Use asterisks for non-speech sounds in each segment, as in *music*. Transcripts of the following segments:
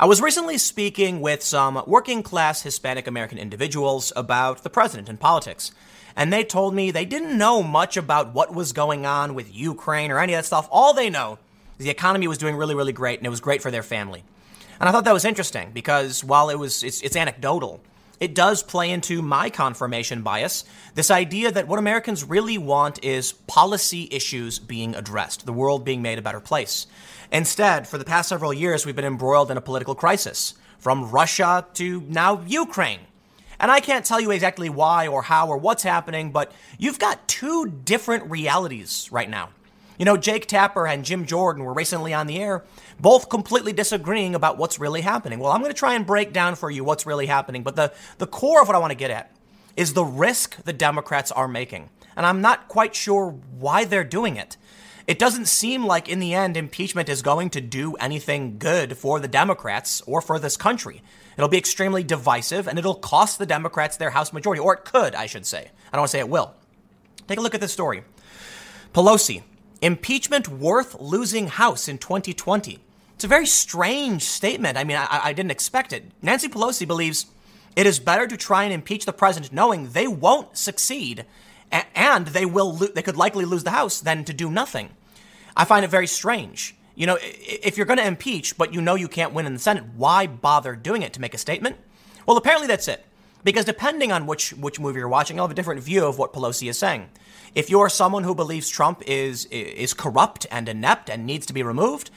I was recently speaking with some working class Hispanic American individuals about the president and politics, and they told me they didn't know much about what was going on with Ukraine or any of that stuff. All they know is the economy was doing really, really great, and it was great for their family. And I thought that was interesting because while it was it's, it's anecdotal, it does play into my confirmation bias. This idea that what Americans really want is policy issues being addressed, the world being made a better place. Instead, for the past several years, we've been embroiled in a political crisis, from Russia to now Ukraine. And I can't tell you exactly why or how or what's happening, but you've got two different realities right now. You know, Jake Tapper and Jim Jordan were recently on the air, both completely disagreeing about what's really happening. Well, I'm going to try and break down for you what's really happening, but the, the core of what I want to get at is the risk the Democrats are making. And I'm not quite sure why they're doing it. It doesn't seem like, in the end, impeachment is going to do anything good for the Democrats or for this country. It'll be extremely divisive and it'll cost the Democrats their House majority, or it could, I should say. I don't want to say it will. Take a look at this story. Pelosi, impeachment worth losing House in 2020. It's a very strange statement. I mean, I, I didn't expect it. Nancy Pelosi believes it is better to try and impeach the president knowing they won't succeed and they will lo- they could likely lose the House than to do nothing. I find it very strange. You know, if you're going to impeach, but you know you can't win in the Senate, why bother doing it to make a statement? Well, apparently that's it. Because depending on which which movie you're watching, you'll have a different view of what Pelosi is saying. If you're someone who believes Trump is is corrupt and inept and needs to be removed,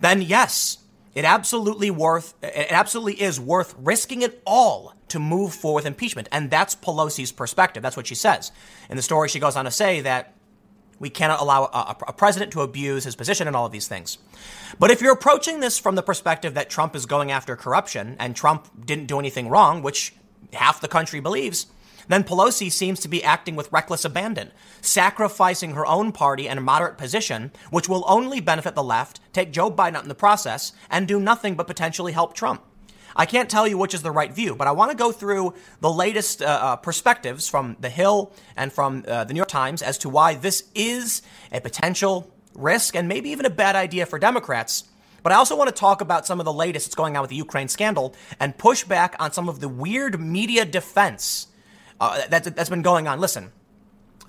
then yes, it absolutely worth it absolutely is worth risking it all to move forward with impeachment. And that's Pelosi's perspective. That's what she says. In the story, she goes on to say that we cannot allow a, a, president to abuse his position and all of these things. But if you're approaching this from the perspective that Trump is going after corruption and Trump didn't do anything wrong, which half the country believes, then Pelosi seems to be acting with reckless abandon, sacrificing her own party and a moderate position, which will only benefit the left, take Joe Biden out in the process, and do nothing but potentially help Trump. I can't tell you which is the right view, but I want to go through the latest uh, uh, perspectives from The Hill and from uh, the New York Times as to why this is a potential risk and maybe even a bad idea for Democrats. But I also want to talk about some of the latest that's going on with the Ukraine scandal and push back on some of the weird media defense uh, that, that's been going on. Listen,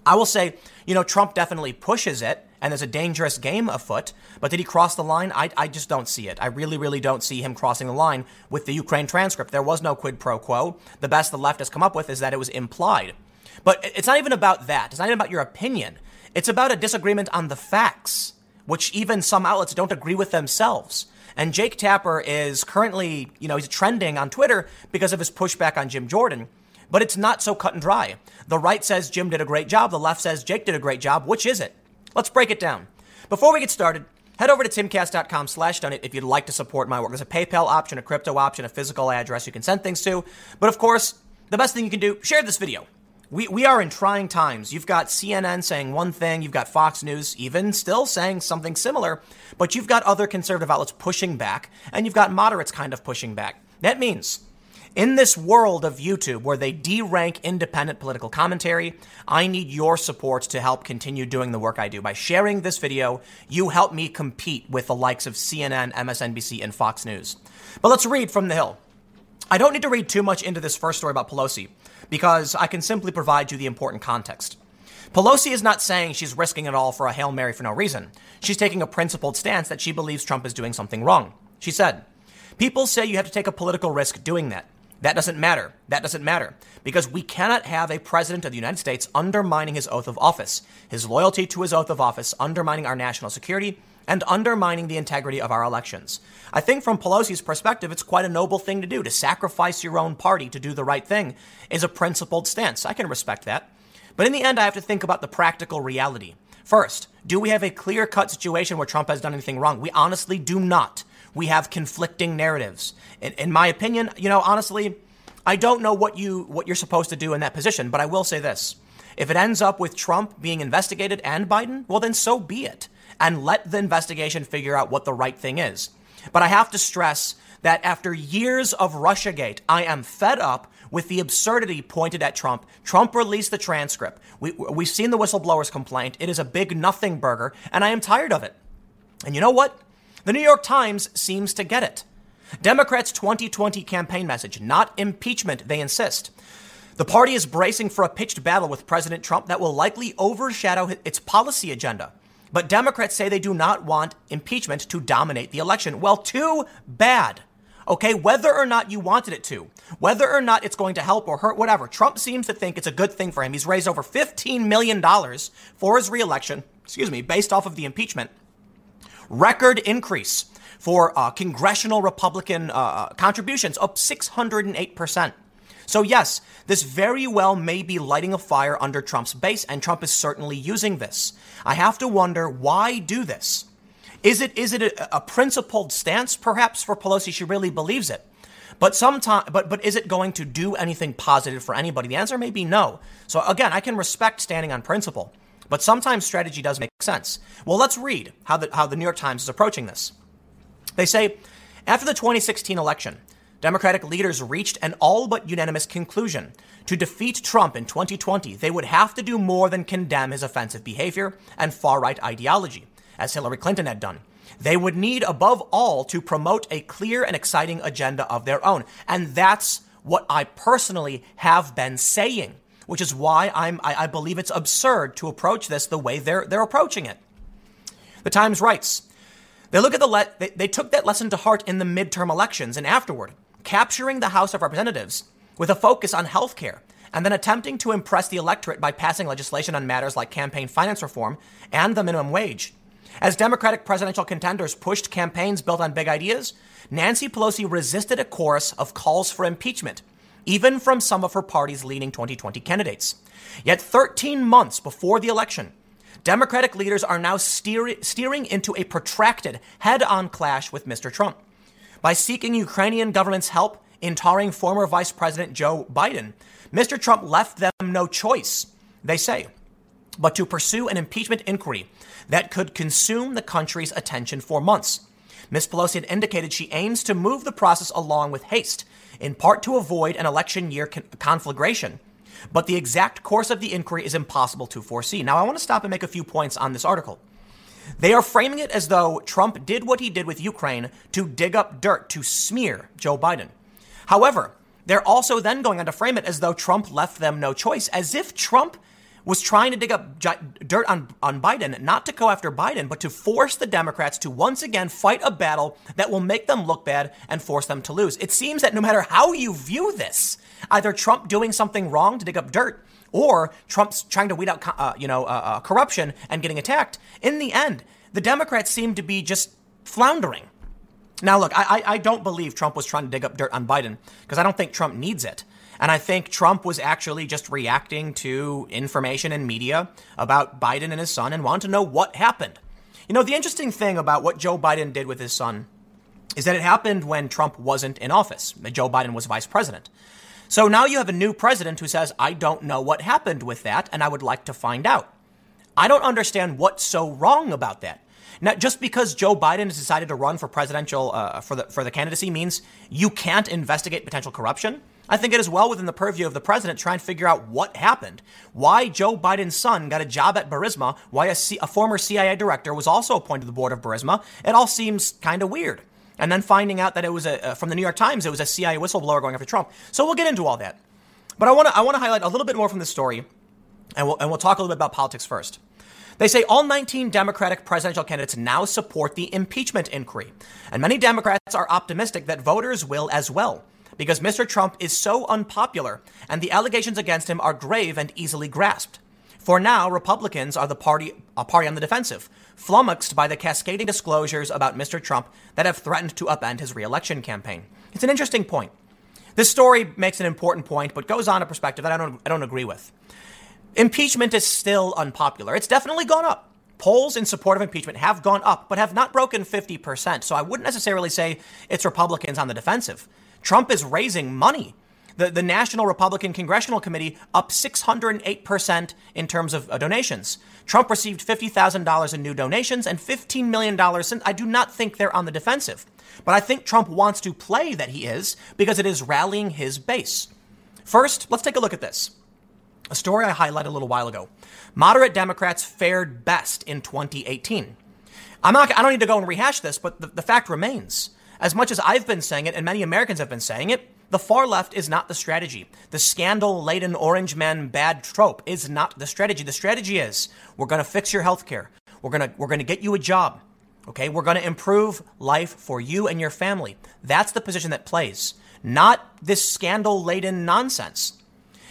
I will say, you know, Trump definitely pushes it and there's a dangerous game afoot. But did he cross the line? I, I just don't see it. I really, really don't see him crossing the line with the Ukraine transcript. There was no quid pro quo. The best the left has come up with is that it was implied. But it's not even about that. It's not even about your opinion. It's about a disagreement on the facts, which even some outlets don't agree with themselves. And Jake Tapper is currently, you know, he's trending on Twitter because of his pushback on Jim Jordan. But it's not so cut and dry. The right says Jim did a great job. The left says Jake did a great job. Which is it? Let's break it down. Before we get started, head over to timcast.com slash donate if you'd like to support my work. There's a PayPal option, a crypto option, a physical address you can send things to. But of course, the best thing you can do, share this video. We, we are in trying times. You've got CNN saying one thing, you've got Fox News even still saying something similar, but you've got other conservative outlets pushing back, and you've got moderates kind of pushing back. That means in this world of YouTube where they derank independent political commentary, I need your support to help continue doing the work I do. By sharing this video, you help me compete with the likes of CNN, MSNBC, and Fox News. But let's read from the Hill. I don't need to read too much into this first story about Pelosi because I can simply provide you the important context. Pelosi is not saying she's risking it all for a Hail Mary for no reason. She's taking a principled stance that she believes Trump is doing something wrong. She said, People say you have to take a political risk doing that. That doesn't matter. That doesn't matter. Because we cannot have a president of the United States undermining his oath of office, his loyalty to his oath of office, undermining our national security, and undermining the integrity of our elections. I think from Pelosi's perspective, it's quite a noble thing to do. To sacrifice your own party to do the right thing is a principled stance. I can respect that. But in the end, I have to think about the practical reality. First, do we have a clear cut situation where Trump has done anything wrong? We honestly do not we have conflicting narratives. In, in my opinion, you know, honestly, I don't know what you what you're supposed to do in that position, but I will say this. If it ends up with Trump being investigated and Biden, well then so be it. And let the investigation figure out what the right thing is. But I have to stress that after years of Russiagate, I am fed up with the absurdity pointed at Trump. Trump released the transcript. We, we've seen the whistleblower's complaint. It is a big nothing burger, and I am tired of it. And you know what? The New York Times seems to get it. Democrats' 2020 campaign message, not impeachment, they insist. The party is bracing for a pitched battle with President Trump that will likely overshadow its policy agenda. But Democrats say they do not want impeachment to dominate the election. Well, too bad. Okay, whether or not you wanted it to, whether or not it's going to help or hurt, whatever, Trump seems to think it's a good thing for him. He's raised over $15 million for his reelection, excuse me, based off of the impeachment. Record increase for uh, congressional Republican uh, uh contributions, up 608%. So, yes, this very well may be lighting a fire under Trump's base, and Trump is certainly using this. I have to wonder why do this? Is it is it a, a principled stance, perhaps, for Pelosi? She really believes it. But sometime, but but is it going to do anything positive for anybody? The answer may be no. So again, I can respect standing on principle, but sometimes strategy does make sense. Well, let's read how the how the New York Times is approaching this. They say after the 2016 election, Democratic leaders reached an all but unanimous conclusion. To defeat Trump in 2020, they would have to do more than condemn his offensive behavior and far right ideology as Hillary Clinton had done. They would need, above all, to promote a clear and exciting agenda of their own. And that's what I personally have been saying, which is why I'm, I, I believe it's absurd to approach this the way they're, they're approaching it. The Times writes, they look at the le- they, they took that lesson to heart in the midterm elections and afterward, capturing the House of Representatives with a focus on health care and then attempting to impress the electorate by passing legislation on matters like campaign finance reform and the minimum wage. As Democratic presidential contenders pushed campaigns built on big ideas, Nancy Pelosi resisted a chorus of calls for impeachment, even from some of her party's leading 2020 candidates. Yet 13 months before the election, Democratic leaders are now steer- steering into a protracted head on clash with Mr. Trump. By seeking Ukrainian government's help in tarring former Vice President Joe Biden, Mr. Trump left them no choice, they say, but to pursue an impeachment inquiry that could consume the country's attention for months. Ms. Pelosi had indicated she aims to move the process along with haste, in part to avoid an election year con- conflagration. But the exact course of the inquiry is impossible to foresee. Now, I want to stop and make a few points on this article. They are framing it as though Trump did what he did with Ukraine to dig up dirt, to smear Joe Biden. However, they're also then going on to frame it as though Trump left them no choice, as if Trump was trying to dig up dirt on, on Biden, not to go after Biden, but to force the Democrats to once again fight a battle that will make them look bad and force them to lose. It seems that no matter how you view this, either Trump doing something wrong to dig up dirt or Trump's trying to weed out, uh, you know, uh, uh, corruption and getting attacked, in the end, the Democrats seem to be just floundering. Now, look, I, I don't believe Trump was trying to dig up dirt on Biden because I don't think Trump needs it. And I think Trump was actually just reacting to information and media about Biden and his son and wanted to know what happened. You know, the interesting thing about what Joe Biden did with his son is that it happened when Trump wasn't in office. Joe Biden was vice president. So now you have a new president who says, I don't know what happened with that, and I would like to find out. I don't understand what's so wrong about that. Now, just because Joe Biden has decided to run for presidential uh, for the for the candidacy means you can't investigate potential corruption. I think it is well within the purview of the president to try and figure out what happened, why Joe Biden's son got a job at Burisma, why a, C- a former CIA director was also appointed to the board of Burisma. It all seems kind of weird. And then finding out that it was a, uh, from the New York Times, it was a CIA whistleblower going after Trump. So we'll get into all that. But I want to I want to highlight a little bit more from this story, and we'll, and we'll talk a little bit about politics first. They say all 19 Democratic presidential candidates now support the impeachment inquiry, and many Democrats are optimistic that voters will as well because Mr. Trump is so unpopular and the allegations against him are grave and easily grasped. For now, Republicans are the party, a party on the defensive, flummoxed by the cascading disclosures about Mr. Trump that have threatened to upend his reelection campaign. It's an interesting point. This story makes an important point, but goes on a perspective that I don't, I don't agree with. Impeachment is still unpopular. It's definitely gone up. Polls in support of impeachment have gone up, but have not broken 50%. So I wouldn't necessarily say it's Republicans on the defensive. Trump is raising money. The, the National Republican Congressional Committee up 608% in terms of uh, donations. Trump received $50,000 in new donations and $15 million since. I do not think they're on the defensive. But I think Trump wants to play that he is because it is rallying his base. First, let's take a look at this. A story I highlighted a little while ago. Moderate Democrats fared best in 2018. I'm not, I don't need to go and rehash this, but the, the fact remains as much as I've been saying it and many Americans have been saying it, the far left is not the strategy. The scandal laden orange man bad trope is not the strategy. The strategy is we're going to fix your health care. We're going to, we're going to get you a job. Okay. We're going to improve life for you and your family. That's the position that plays, not this scandal laden nonsense.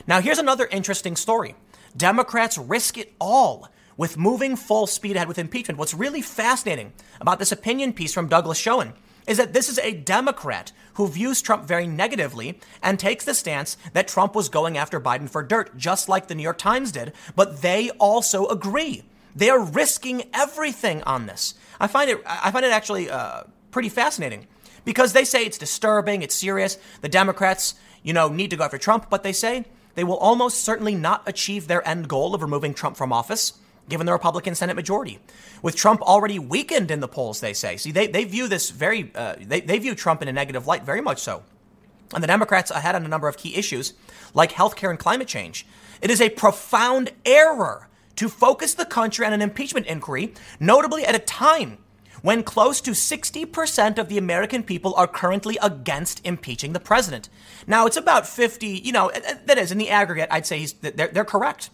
Now, here's another interesting story. Democrats risk it all with moving full speed ahead with impeachment. What's really fascinating about this opinion piece from Douglas Schoen is that this is a Democrat who views Trump very negatively and takes the stance that Trump was going after Biden for dirt, just like the New York Times did, but they also agree. They are risking everything on this. I find it, I find it actually uh, pretty fascinating because they say it's disturbing, it's serious. The Democrats, you know, need to go after Trump, but they say they will almost certainly not achieve their end goal of removing Trump from office given the Republican Senate majority. With Trump already weakened in the polls, they say. See, they, they view this very, uh, they, they view Trump in a negative light, very much so. And the Democrats ahead on a number of key issues like healthcare and climate change. It is a profound error to focus the country on an impeachment inquiry, notably at a time when close to 60% of the American people are currently against impeaching the president. Now, it's about 50, you know, that is, in the aggregate, I'd say they're, they're correct.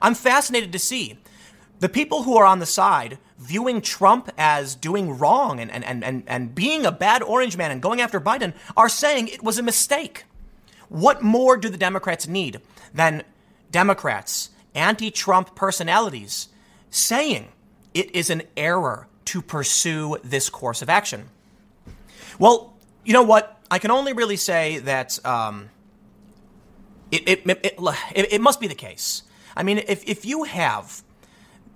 I'm fascinated to see the people who are on the side viewing Trump as doing wrong and, and, and, and, and being a bad orange man and going after Biden are saying it was a mistake. What more do the Democrats need than Democrats, anti Trump personalities, saying it is an error to pursue this course of action? Well, you know what? I can only really say that um, it, it, it, it, it must be the case. I mean, if, if you have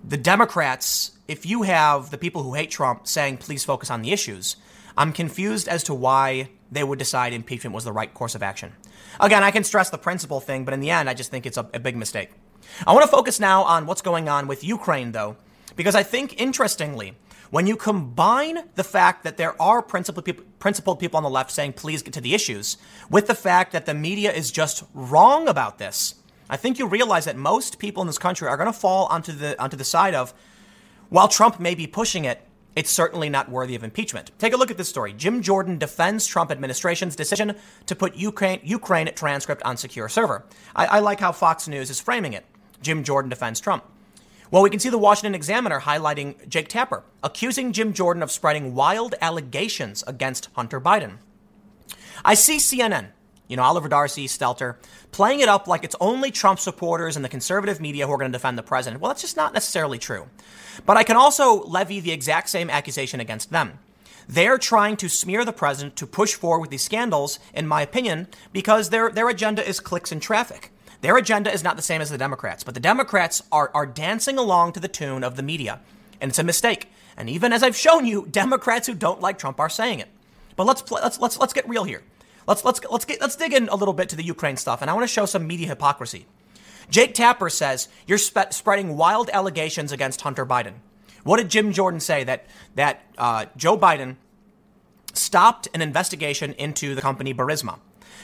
the Democrats, if you have the people who hate Trump saying, please focus on the issues, I'm confused as to why they would decide impeachment was the right course of action. Again, I can stress the principle thing, but in the end, I just think it's a, a big mistake. I want to focus now on what's going on with Ukraine, though, because I think, interestingly, when you combine the fact that there are principled people, principled people on the left saying, please get to the issues, with the fact that the media is just wrong about this, I think you realize that most people in this country are going to fall onto the onto the side of, while Trump may be pushing it, it's certainly not worthy of impeachment. Take a look at this story. Jim Jordan defends Trump administration's decision to put Ukraine, Ukraine transcript on secure server. I, I like how Fox News is framing it. Jim Jordan defends Trump. Well, we can see the Washington Examiner highlighting Jake Tapper, accusing Jim Jordan of spreading wild allegations against Hunter Biden. I see CNN you know, Oliver Darcy, Stelter, playing it up like it's only Trump supporters and the conservative media who are going to defend the president. Well, that's just not necessarily true. But I can also levy the exact same accusation against them. They're trying to smear the president to push forward with these scandals, in my opinion, because their, their agenda is clicks and traffic. Their agenda is not the same as the Democrats, but the Democrats are, are dancing along to the tune of the media. And it's a mistake. And even as I've shown you, *laughs* Democrats who don't like Trump are saying it. But let's, let's, let's, let's get real here. Let's let's let's get let's dig in a little bit to the Ukraine stuff, and I want to show some media hypocrisy. Jake Tapper says you're spe- spreading wild allegations against Hunter Biden. What did Jim Jordan say that that uh, Joe Biden stopped an investigation into the company Burisma?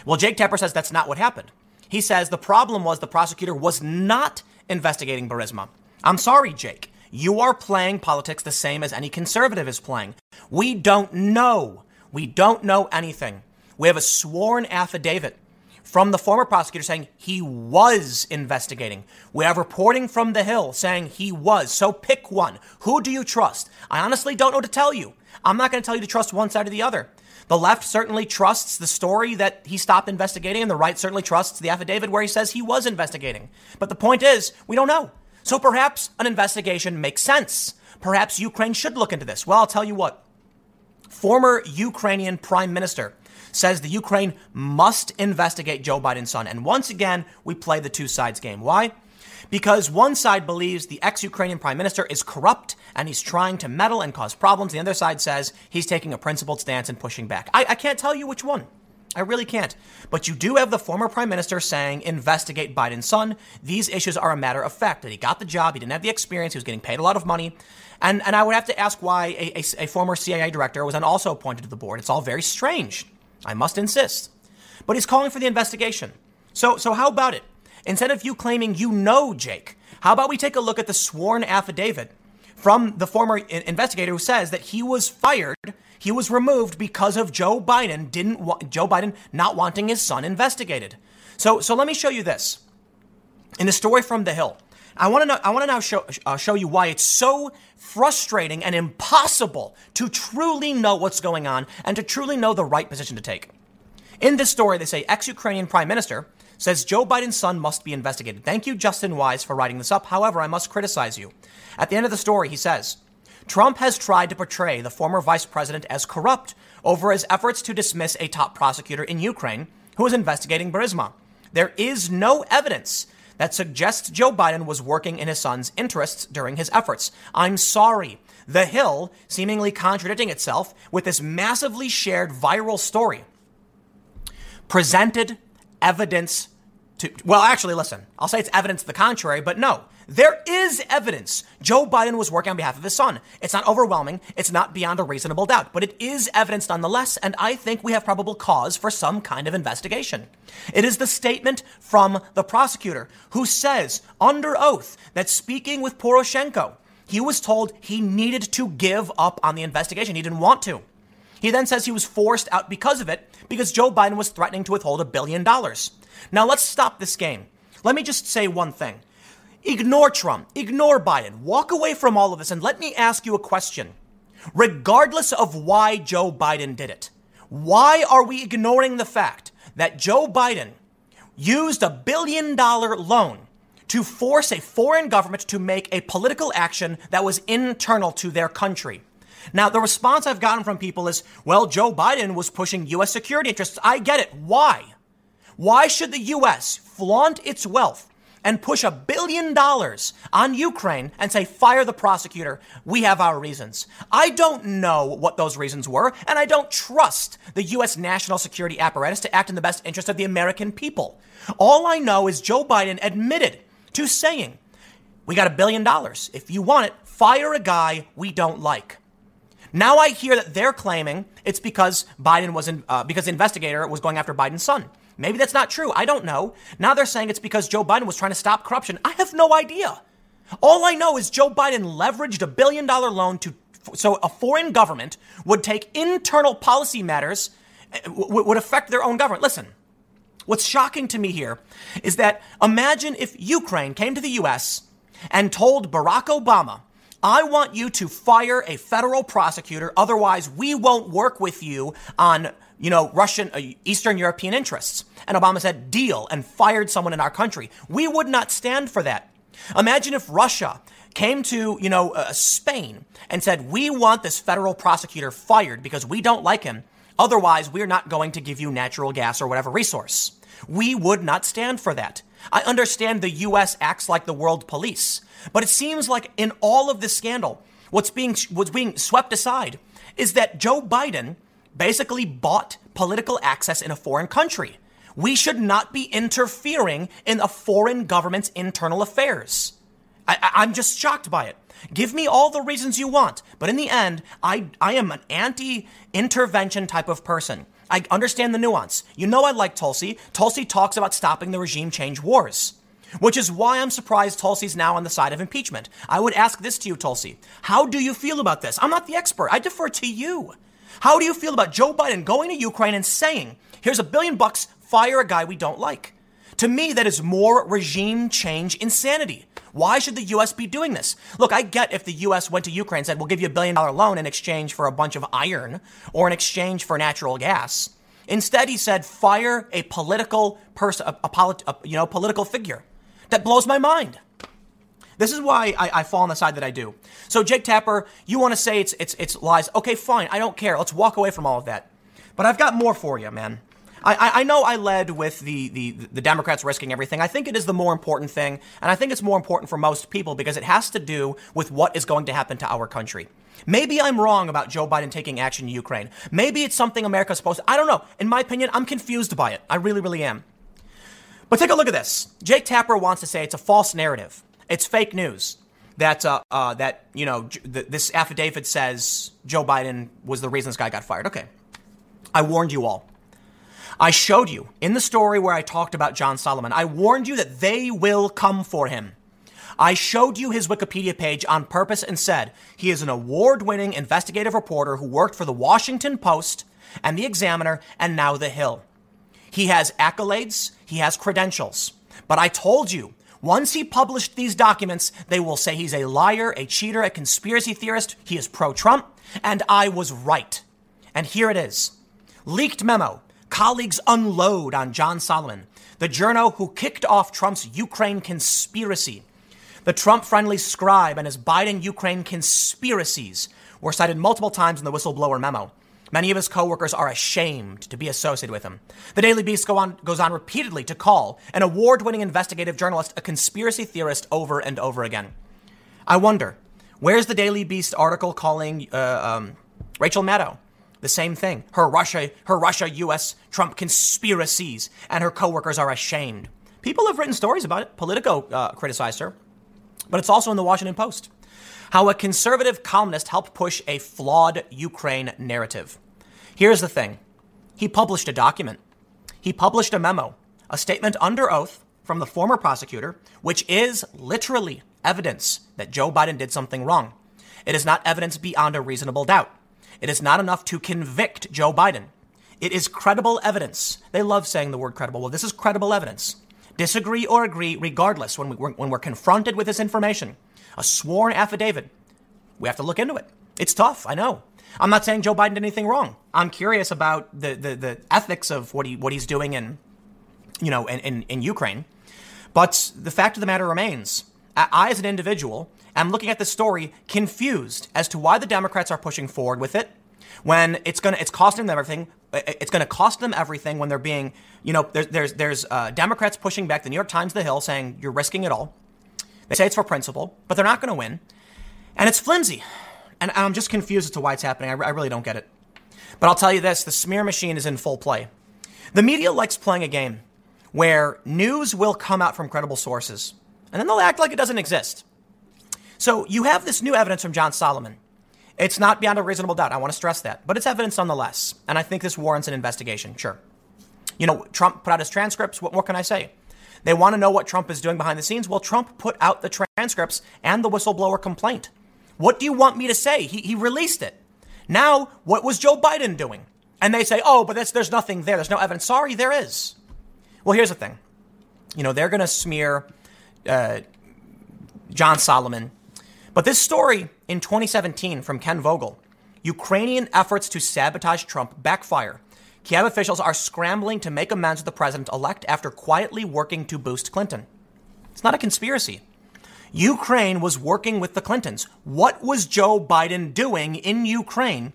Well, Jake Tapper says that's not what happened. He says the problem was the prosecutor was not investigating Burisma. I'm sorry, Jake. You are playing politics the same as any conservative is playing. We don't know. We don't know anything. We have a sworn affidavit from the former prosecutor saying he was investigating. We have reporting from the Hill saying he was. So pick one. Who do you trust? I honestly don't know what to tell you. I'm not going to tell you to trust one side or the other. The left certainly trusts the story that he stopped investigating, and the right certainly trusts the affidavit where he says he was investigating. But the point is, we don't know. So perhaps an investigation makes sense. Perhaps Ukraine should look into this. Well, I'll tell you what. Former Ukrainian Prime Minister says the Ukraine must investigate Joe Biden's son. And once again, we play the two sides game. Why? Because one side believes the ex Ukrainian prime minister is corrupt and he's trying to meddle and cause problems. The other side says he's taking a principled stance and pushing back. I, I can't tell you which one. I really can't. But you do have the former prime minister saying, investigate Biden's son. These issues are a matter of fact that he got the job, he didn't have the experience, he was getting paid a lot of money. And, and I would have to ask why a, a, a former CIA director was then also appointed to the board. It's all very strange. I must insist. But he's calling for the investigation. So, so how about it? Instead of you claiming you know Jake, how about we take a look at the sworn affidavit from the former investigator who says that he was fired, he was removed because of Joe Biden didn't wa- Joe Biden not wanting his son investigated. So so let me show you this. In a story from The Hill, I want to know, I want to now show uh, show you why it's so frustrating and impossible to truly know what's going on and to truly know the right position to take. In this story, they say ex-Ukrainian prime minister says Joe Biden's son must be investigated. Thank you, Justin Wise, for writing this up. However, I must criticize you. At the end of the story, he says, Trump has tried to portray the former vice president as corrupt over his efforts to dismiss a top prosecutor in Ukraine who is investigating Burisma. There is no evidence that suggests Joe Biden was working in his son's interests during his efforts. I'm sorry. The Hill seemingly contradicting itself with this massively shared viral story presented evidence to, well, actually, listen, I'll say it's evidence to the contrary, but no, there is evidence Joe Biden was working on behalf of his son. It's not overwhelming, it's not beyond a reasonable doubt, but it is evidence nonetheless, and I think we have probable cause for some kind of investigation. It is the statement from the prosecutor who says under oath that speaking with Poroshenko, he was told he needed to give up on the investigation. He didn't want to. He then says he was forced out because of it, because Joe Biden was threatening to withhold a billion dollars. Now let's stop this game. Let me just say one thing. Ignore Trump, ignore Biden, walk away from all of this, and let me ask you a question. Regardless of why Joe Biden did it, why are we ignoring the fact that Joe Biden used a billion dollar loan to force a foreign government to make a political action that was internal to their country? Now, the response I've gotten from people is, well, Joe Biden was pushing U.S. security interests. I get it. Why? Why should the U.S. flaunt its wealth and push a billion dollars on Ukraine and say, fire the prosecutor? We have our reasons. I don't know what those reasons were, and I don't trust the U.S. national security apparatus to act in the best interest of the American people. All I know is Joe Biden admitted to saying, we got a billion dollars. If you want it, fire a guy we don't like. Now I hear that they're claiming it's because Biden was in, uh, because the investigator was going after Biden's son. Maybe that's not true. I don't know. Now they're saying it's because Joe Biden was trying to stop corruption. I have no idea. All I know is Joe Biden leveraged a billion dollar loan to so a foreign government would take internal policy matters eh, would affect their own government. Listen. What's shocking to me here is that imagine if Ukraine came to the US and told Barack Obama I want you to fire a federal prosecutor. Otherwise, we won't work with you on, you know, Russian, uh, Eastern European interests. And Obama said, deal, and fired someone in our country. We would not stand for that. Imagine if Russia came to, you know, uh, Spain and said, we want this federal prosecutor fired because we don't like him. Otherwise, we're not going to give you natural gas or whatever resource. We would not stand for that. I understand the US acts like the world police, but it seems like in all of this scandal, what's being what's being swept aside is that Joe Biden basically bought political access in a foreign country. We should not be interfering in a foreign government's internal affairs. I, am just shocked by it. Give me all the reasons you want, but in the end, I, I am an anti intervention type of person. I understand the nuance. You know I like Tulsi. Tulsi talks about stopping the regime change wars. Which is why I'm surprised Tulsi's now on the side of impeachment. I would ask this to you, Tulsi. How do you feel about this? I'm not the expert. I defer to you. How do you feel about Joe Biden going to Ukraine and saying, here's a billion bucks, fire a guy we don't like? To me, that is more regime change insanity. Why should the U.S. be doing this? Look, I get if the U.S. went to Ukraine and said, we'll give you a billion dollar loan in exchange for a bunch of iron or in exchange for natural gas. Instead, he said, fire a political person, a, a, polit- a you know, political figure. That blows my mind. This is why I, I, fall on the side that I do. So, Jake Tapper, you want to say it's, it's, it's lies. Okay, fine. I don't care. Let's walk away from all of that. But I've got more for you, man. I, I know I led with the, the, the Democrats risking everything. I think it is the more important thing, and I think it's more important for most people because it has to do with what is going to happen to our country. Maybe I'm wrong about Joe Biden taking action in Ukraine. Maybe it's something America's supposed to. I don't know. In my opinion, I'm confused by it. I really, really am. But take a look at this. Jake Tapper wants to say it's a false narrative. It's fake news. That uh, uh, that you know th- this affidavit says Joe Biden was the reason this guy got fired. Okay, I warned you all. I showed you in the story where I talked about John Solomon, I warned you that they will come for him. I showed you his Wikipedia page on purpose and said he is an award winning investigative reporter who worked for the Washington Post and the Examiner and now The Hill. He has accolades, he has credentials. But I told you, once he published these documents, they will say he's a liar, a cheater, a conspiracy theorist, he is pro Trump, and I was right. And here it is leaked memo. Colleagues unload on John Solomon, the journo who kicked off Trump's Ukraine conspiracy. The Trump friendly scribe and his Biden Ukraine conspiracies were cited multiple times in the whistleblower memo. Many of his coworkers are ashamed to be associated with him. The Daily Beast go on, goes on repeatedly to call an award winning investigative journalist a conspiracy theorist over and over again. I wonder, where's the Daily Beast article calling uh, um, Rachel Maddow? The same thing. Her Russia, her Russia US Trump conspiracies, and her coworkers are ashamed. People have written stories about it. Politico uh, criticized her but it's also in the Washington Post. How a conservative columnist helped push a flawed Ukraine narrative. Here's the thing he published a document, he published a memo, a statement under oath from the former prosecutor, which is literally evidence that Joe Biden did something wrong. It is not evidence beyond a reasonable doubt. It is not enough to convict Joe Biden. It is credible evidence. They love saying the word credible. Well, this is credible evidence disagree or agree, regardless, when, we, when we're confronted with this information, a sworn affidavit, we have to look into it. It's tough, I know. I'm not saying Joe Biden did anything wrong. I'm curious about the, the, the ethics of what he what he's doing in, you know, in, in, in Ukraine. But the fact of the matter remains, I as an individual am looking at this story confused as to why the Democrats are pushing forward with it when it's gonna it's costing them everything. It's going to cost them everything when they're being, you know, there's there's, there's uh, Democrats pushing back the New York Times, The Hill, saying you're risking it all. They say it's for principle, but they're not going to win, and it's flimsy. And I'm just confused as to why it's happening. I, I really don't get it. But I'll tell you this: the smear machine is in full play. The media likes playing a game where news will come out from credible sources, and then they'll act like it doesn't exist. So you have this new evidence from John Solomon it's not beyond a reasonable doubt. I want to stress that. But it's evidence nonetheless. And I think this warrants an investigation, sure. You know, Trump put out his transcripts. What more can I say? They want to know what Trump is doing behind the scenes. Well, Trump put out the transcripts and the whistleblower complaint. What do you want me to say? He, he released it. Now, what was Joe Biden doing? And they say, oh, but there's nothing there. There's no evidence. Sorry, there is. Well, here's the thing. You know, they're going to smear uh, John Solomon but this story in 2017 from Ken Vogel Ukrainian efforts to sabotage Trump backfire. Kiev officials are scrambling to make amends with the president elect after quietly working to boost Clinton. It's not a conspiracy. Ukraine was working with the Clintons. What was Joe Biden doing in Ukraine?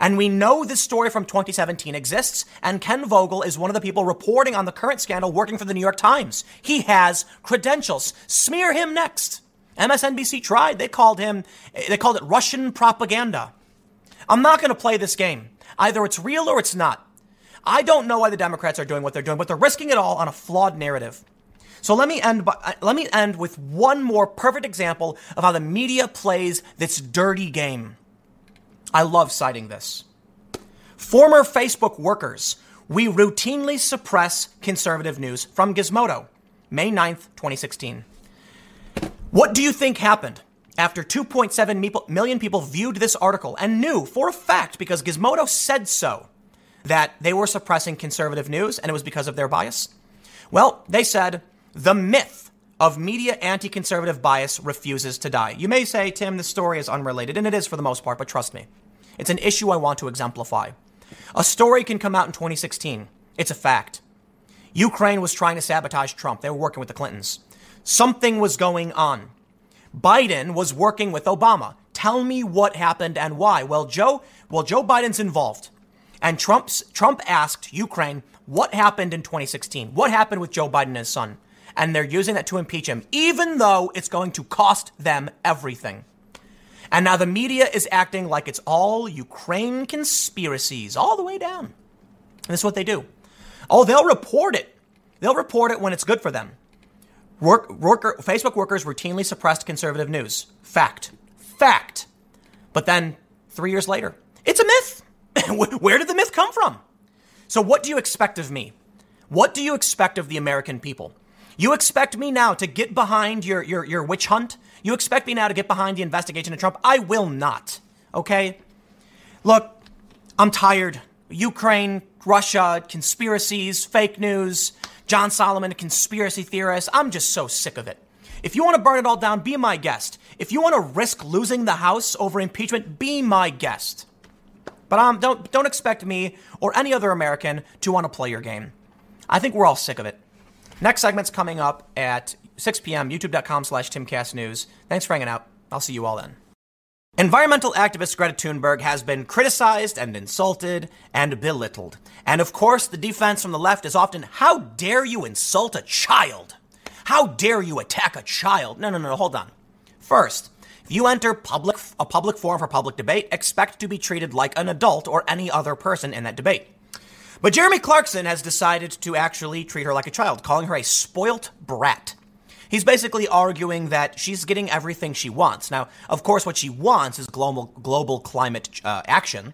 And we know this story from 2017 exists, and Ken Vogel is one of the people reporting on the current scandal working for the New York Times. He has credentials. Smear him next. MSNBC tried. They called him, they called it Russian propaganda. I'm not going to play this game. Either it's real or it's not. I don't know why the Democrats are doing what they're doing, but they're risking it all on a flawed narrative. So let me end by, uh, let me end with one more perfect example of how the media plays this dirty game. I love citing this. Former Facebook workers, we routinely suppress conservative news from Gizmodo, May 9th, 2016. What do you think happened after 2.7 million people viewed this article and knew for a fact, because Gizmodo said so, that they were suppressing conservative news and it was because of their bias? Well, they said the myth of media anti conservative bias refuses to die. You may say, Tim, this story is unrelated, and it is for the most part, but trust me, it's an issue I want to exemplify. A story can come out in 2016. It's a fact. Ukraine was trying to sabotage Trump. They were working with the Clintons. Something was going on. Biden was working with Obama. Tell me what happened and why. Well, Joe, well, Joe Biden's involved. And Trump's, Trump asked Ukraine what happened in 2016? What happened with Joe Biden and his son? And they're using that to impeach him, even though it's going to cost them everything. And now the media is acting like it's all Ukraine conspiracies all the way down. And this is what they do. Oh, they'll report it. They'll report it when it's good for them. Work, worker, Facebook workers routinely suppressed conservative news. Fact. Fact. But then three years later, it's a myth. *laughs* Where did the myth come from? So, what do you expect of me? What do you expect of the American people? You expect me now to get behind your, your, your witch hunt? You expect me now to get behind the investigation of Trump? I will not. Okay? Look, I'm tired. Ukraine, Russia, conspiracies, fake news, John Solomon, a conspiracy theorist. I'm just so sick of it. If you want to burn it all down, be my guest. If you want to risk losing the House over impeachment, be my guest. But um, don't don't expect me or any other American to want to play your game. I think we're all sick of it. Next segment's coming up at 6 p.m. YouTube.com slash TimCastNews. Thanks for hanging out. I'll see you all then. Environmental activist Greta Thunberg has been criticized and insulted and belittled. And of course, the defense from the left is often, how dare you insult a child? How dare you attack a child? No, no, no, hold on. First, if you enter public, a public forum for public debate, expect to be treated like an adult or any other person in that debate. But Jeremy Clarkson has decided to actually treat her like a child, calling her a spoilt brat. He's basically arguing that she's getting everything she wants. Now, of course, what she wants is global global climate uh, action.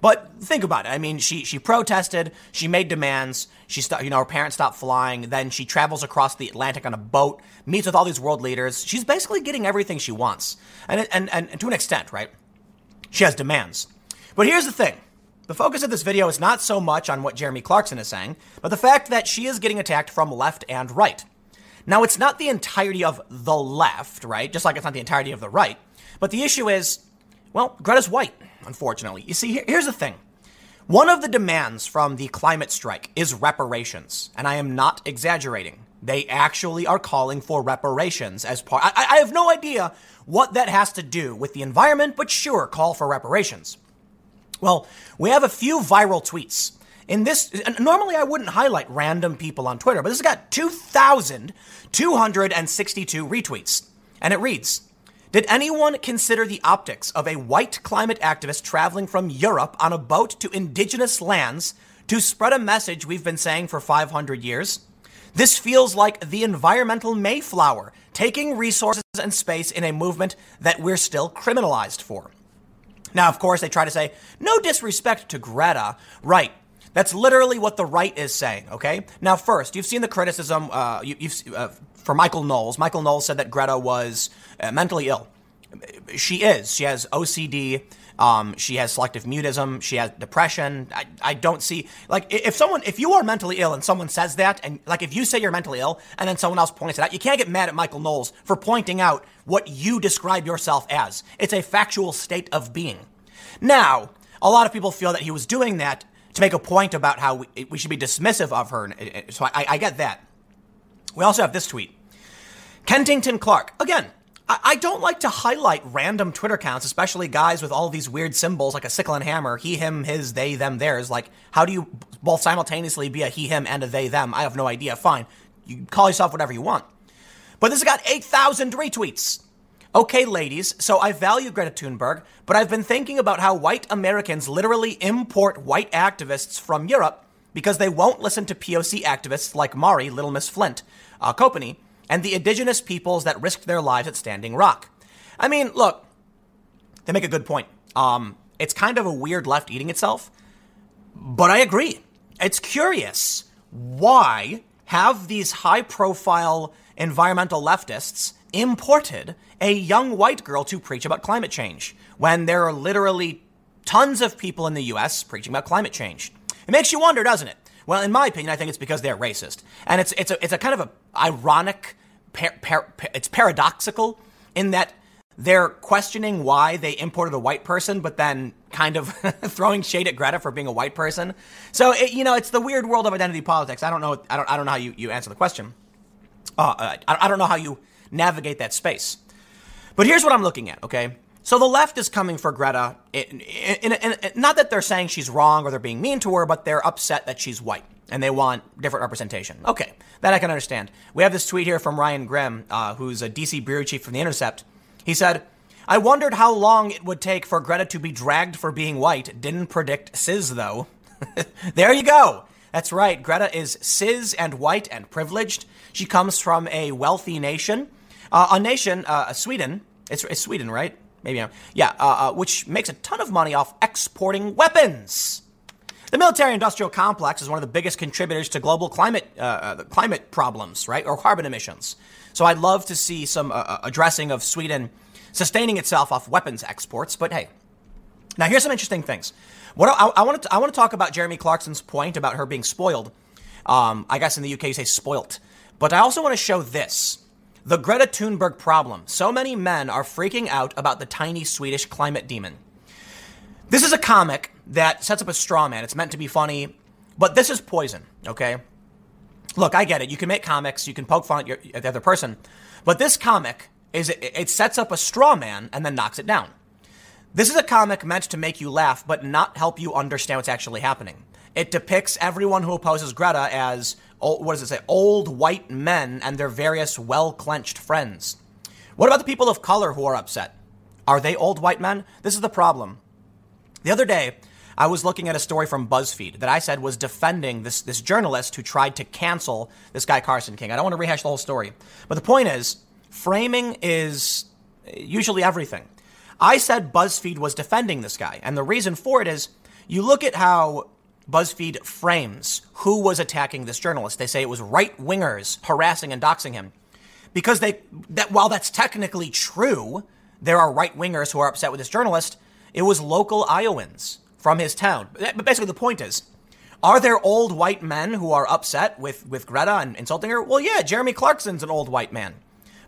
But think about it. I mean, she she protested, she made demands, she st- you know her parents stop flying, then she travels across the Atlantic on a boat, meets with all these world leaders. She's basically getting everything she wants, and and, and to an extent, right? She has demands. But here's the thing. The focus of this video is not so much on what Jeremy Clarkson is saying, but the fact that she is getting attacked from left and right. Now, it's not the entirety of the left, right? Just like it's not the entirety of the right. But the issue is, well, Greta's white, unfortunately. You see, here's the thing. One of the demands from the climate strike is reparations, and I am not exaggerating. They actually are calling for reparations as part. I, I have no idea what that has to do with the environment, but sure, call for reparations. Well, we have a few viral tweets in this, normally I wouldn't highlight random people on Twitter, but this has got 2,262 retweets. And it reads Did anyone consider the optics of a white climate activist traveling from Europe on a boat to indigenous lands to spread a message we've been saying for 500 years? This feels like the environmental Mayflower, taking resources and space in a movement that we're still criminalized for. Now, of course, they try to say, no disrespect to Greta. Right. That's literally what the right is saying, okay? Now, first, you've seen the criticism uh, you, have uh, for Michael Knowles. Michael Knowles said that Greta was mentally ill. She is. She has OCD. Um, she has selective mutism. She has depression. I, I don't see, like, if someone, if you are mentally ill and someone says that, and like if you say you're mentally ill and then someone else points it out, you can't get mad at Michael Knowles for pointing out what you describe yourself as. It's a factual state of being. Now, a lot of people feel that he was doing that to make a point about how we, we should be dismissive of her. So I, I, get that. We also have this tweet. Kentington Clark. Again, I, don't like to highlight random Twitter accounts, especially guys with all these weird symbols like a sickle and hammer, he, him, his, they, them, theirs. Like, how do you both simultaneously be a he, him, and a they, them? I have no idea. Fine. You call yourself whatever you want. But this has got 8,000 retweets. Okay, ladies, so I value Greta Thunberg, but I've been thinking about how white Americans literally import white activists from Europe because they won't listen to POC activists like Mari, Little Miss Flint, uh, Copeny, and the indigenous peoples that risked their lives at Standing Rock. I mean, look, they make a good point. Um, it's kind of a weird left eating itself, but I agree. It's curious. Why have these high profile environmental leftists imported a young white girl to preach about climate change when there are literally tons of people in the US preaching about climate change. It makes you wonder, doesn't it? Well, in my opinion, I think it's because they're racist. And it's, it's, a, it's a kind of a ironic, par, par, par, it's paradoxical in that they're questioning why they imported a white person, but then kind of *laughs* throwing shade at Greta for being a white person. So, it, you know, it's the weird world of identity politics. I don't know, I don't, I don't know how you, you answer the question. Uh, I, I don't know how you navigate that space. But here's what I'm looking at, okay? So the left is coming for Greta. In, in, in, not that they're saying she's wrong or they're being mean to her, but they're upset that she's white and they want different representation. Okay, that I can understand. We have this tweet here from Ryan Grim, uh, who's a DC bureau chief from The Intercept. He said, I wondered how long it would take for Greta to be dragged for being white. Didn't predict cis, though. *laughs* there you go. That's right. Greta is cis and white and privileged. She comes from a wealthy nation uh, a nation, uh, Sweden, it's, it's, Sweden, right? Maybe I'm, yeah, uh, uh, which makes a ton of money off exporting weapons. The military-industrial complex is one of the biggest contributors to global climate uh, uh climate problems, right, or carbon emissions. So I'd love to see some uh, uh, addressing of Sweden sustaining itself off weapons exports. But hey, now here's some interesting things. What I, I want to I want to talk about Jeremy Clarkson's point about her being spoiled. Um, I guess in the UK you say spoilt, but I also want to show this. The Greta Thunberg problem. So many men are freaking out about the tiny Swedish climate demon. This is a comic that sets up a straw man. It's meant to be funny, but this is poison, okay? Look, I get it. You can make comics, you can poke fun at, the other person, but this comic is it, it sets up a straw man and then knocks it down. This is a comic meant to make you laugh, but not help you understand what's actually happening. It depicts everyone who opposes Greta as, what does it say, old white men and their various well clenched friends. What about the people of color who are upset? Are they old white men? This is the problem. The other day, I was looking at a story from BuzzFeed that I said was defending this, this journalist who tried to cancel this guy Carson King. I don't want to rehash the whole story. But the point is, framing is uh, usually everything. I said BuzzFeed was defending this guy. And the reason for it is you look at how BuzzFeed frames who was attacking this journalist. They say it was right wingers harassing and doxing him. Because they, that while that's technically true, there are right wingers who are upset with this journalist, it was local Iowans from his town. But basically, the point is, are there old white men who are upset with, with Greta and insulting her? Well, yeah, Jeremy Clarkson's an old white man.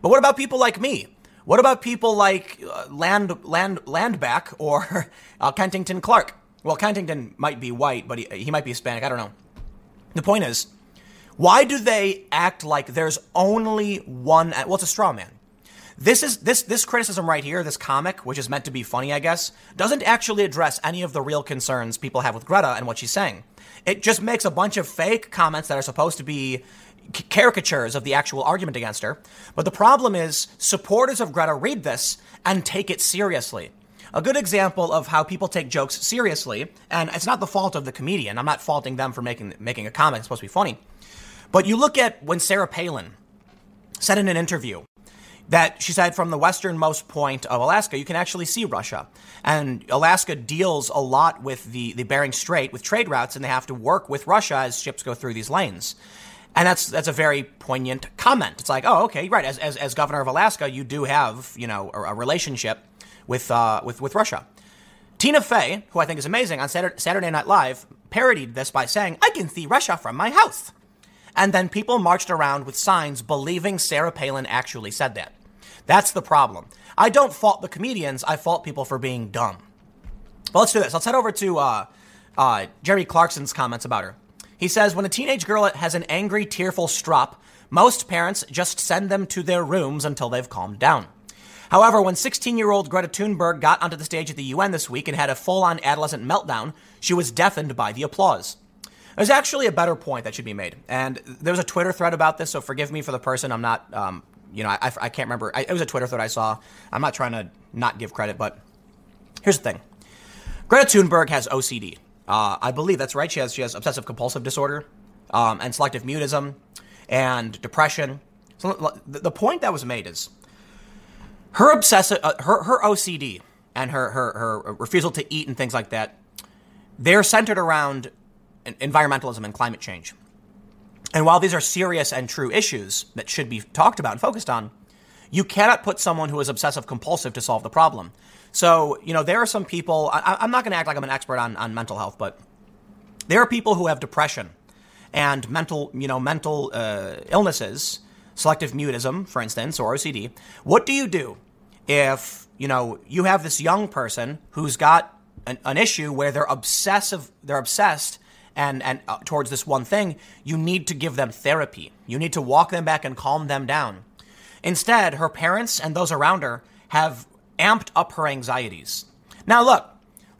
But what about people like me? What about people like uh, Land, Land, Landback or *laughs* uh, Kentington Clark? Well, Kentington might be white, but he, he might be Hispanic. I don't know. The point is, why do they act like there's only one? Well, it's a straw man. This is this this criticism right here, this comic, which is meant to be funny, I guess, doesn't actually address any of the real concerns people have with Greta and what she's saying. It just makes a bunch of fake comments that are supposed to be caricatures of the actual argument against her. But the problem is, supporters of Greta read this and take it seriously. A good example of how people take jokes seriously, and it's not the fault of the comedian. I'm not faulting them for making making a comic. It's supposed to be funny. But you look at when Sarah Palin said in an interview that she said from the westernmost point of Alaska, you can actually see Russia. And Alaska deals a lot with the, the Bering Strait with trade routes, and they have to work with Russia as ships go through these lanes. And that's that's a very poignant comment. It's like, oh, okay, right. As, as, as governor of Alaska, you do have you know a, a relationship with uh, with with Russia. Tina Fey, who I think is amazing, on Saturday Night Live parodied this by saying, "I can see Russia from my house." And then people marched around with signs believing Sarah Palin actually said that. That's the problem. I don't fault the comedians, I fault people for being dumb. But let's do this. Let's head over to uh, uh, Jerry Clarkson's comments about her. He says, When a teenage girl has an angry, tearful strop, most parents just send them to their rooms until they've calmed down. However, when 16 year old Greta Thunberg got onto the stage at the UN this week and had a full on adolescent meltdown, she was deafened by the applause. There's actually a better point that should be made. And there was a Twitter thread about this, so forgive me for the person. I'm not, um, you know, I, I can't remember. I, it was a Twitter thread I saw. I'm not trying to not give credit, but here's the thing Greta Thunberg has OCD. Uh, I believe that's right. She has, she has obsessive compulsive disorder um, and selective mutism and depression. So the, point that was made is her obsessive, uh, her, her OCD and her, her, her refusal to eat and things like that, they're centered around environmentalism and climate change. And while these are serious and true issues that should be talked about and focused on, you cannot put someone who is obsessive compulsive to solve the problem. So, you know, there are some people, I, am not going to act like I'm an expert on, on mental health, but there are people who have depression and mental, you know, mental uh, illnesses, selective mutism, for instance, or OCD. What do you do if, you know, you have this young person who's got an, an issue where they're obsessive, they're obsessed and and uh, towards this one thing, you need to give them therapy. You need to walk them back and calm them down. Instead, her parents and those around her have amped up her anxieties. Now, look,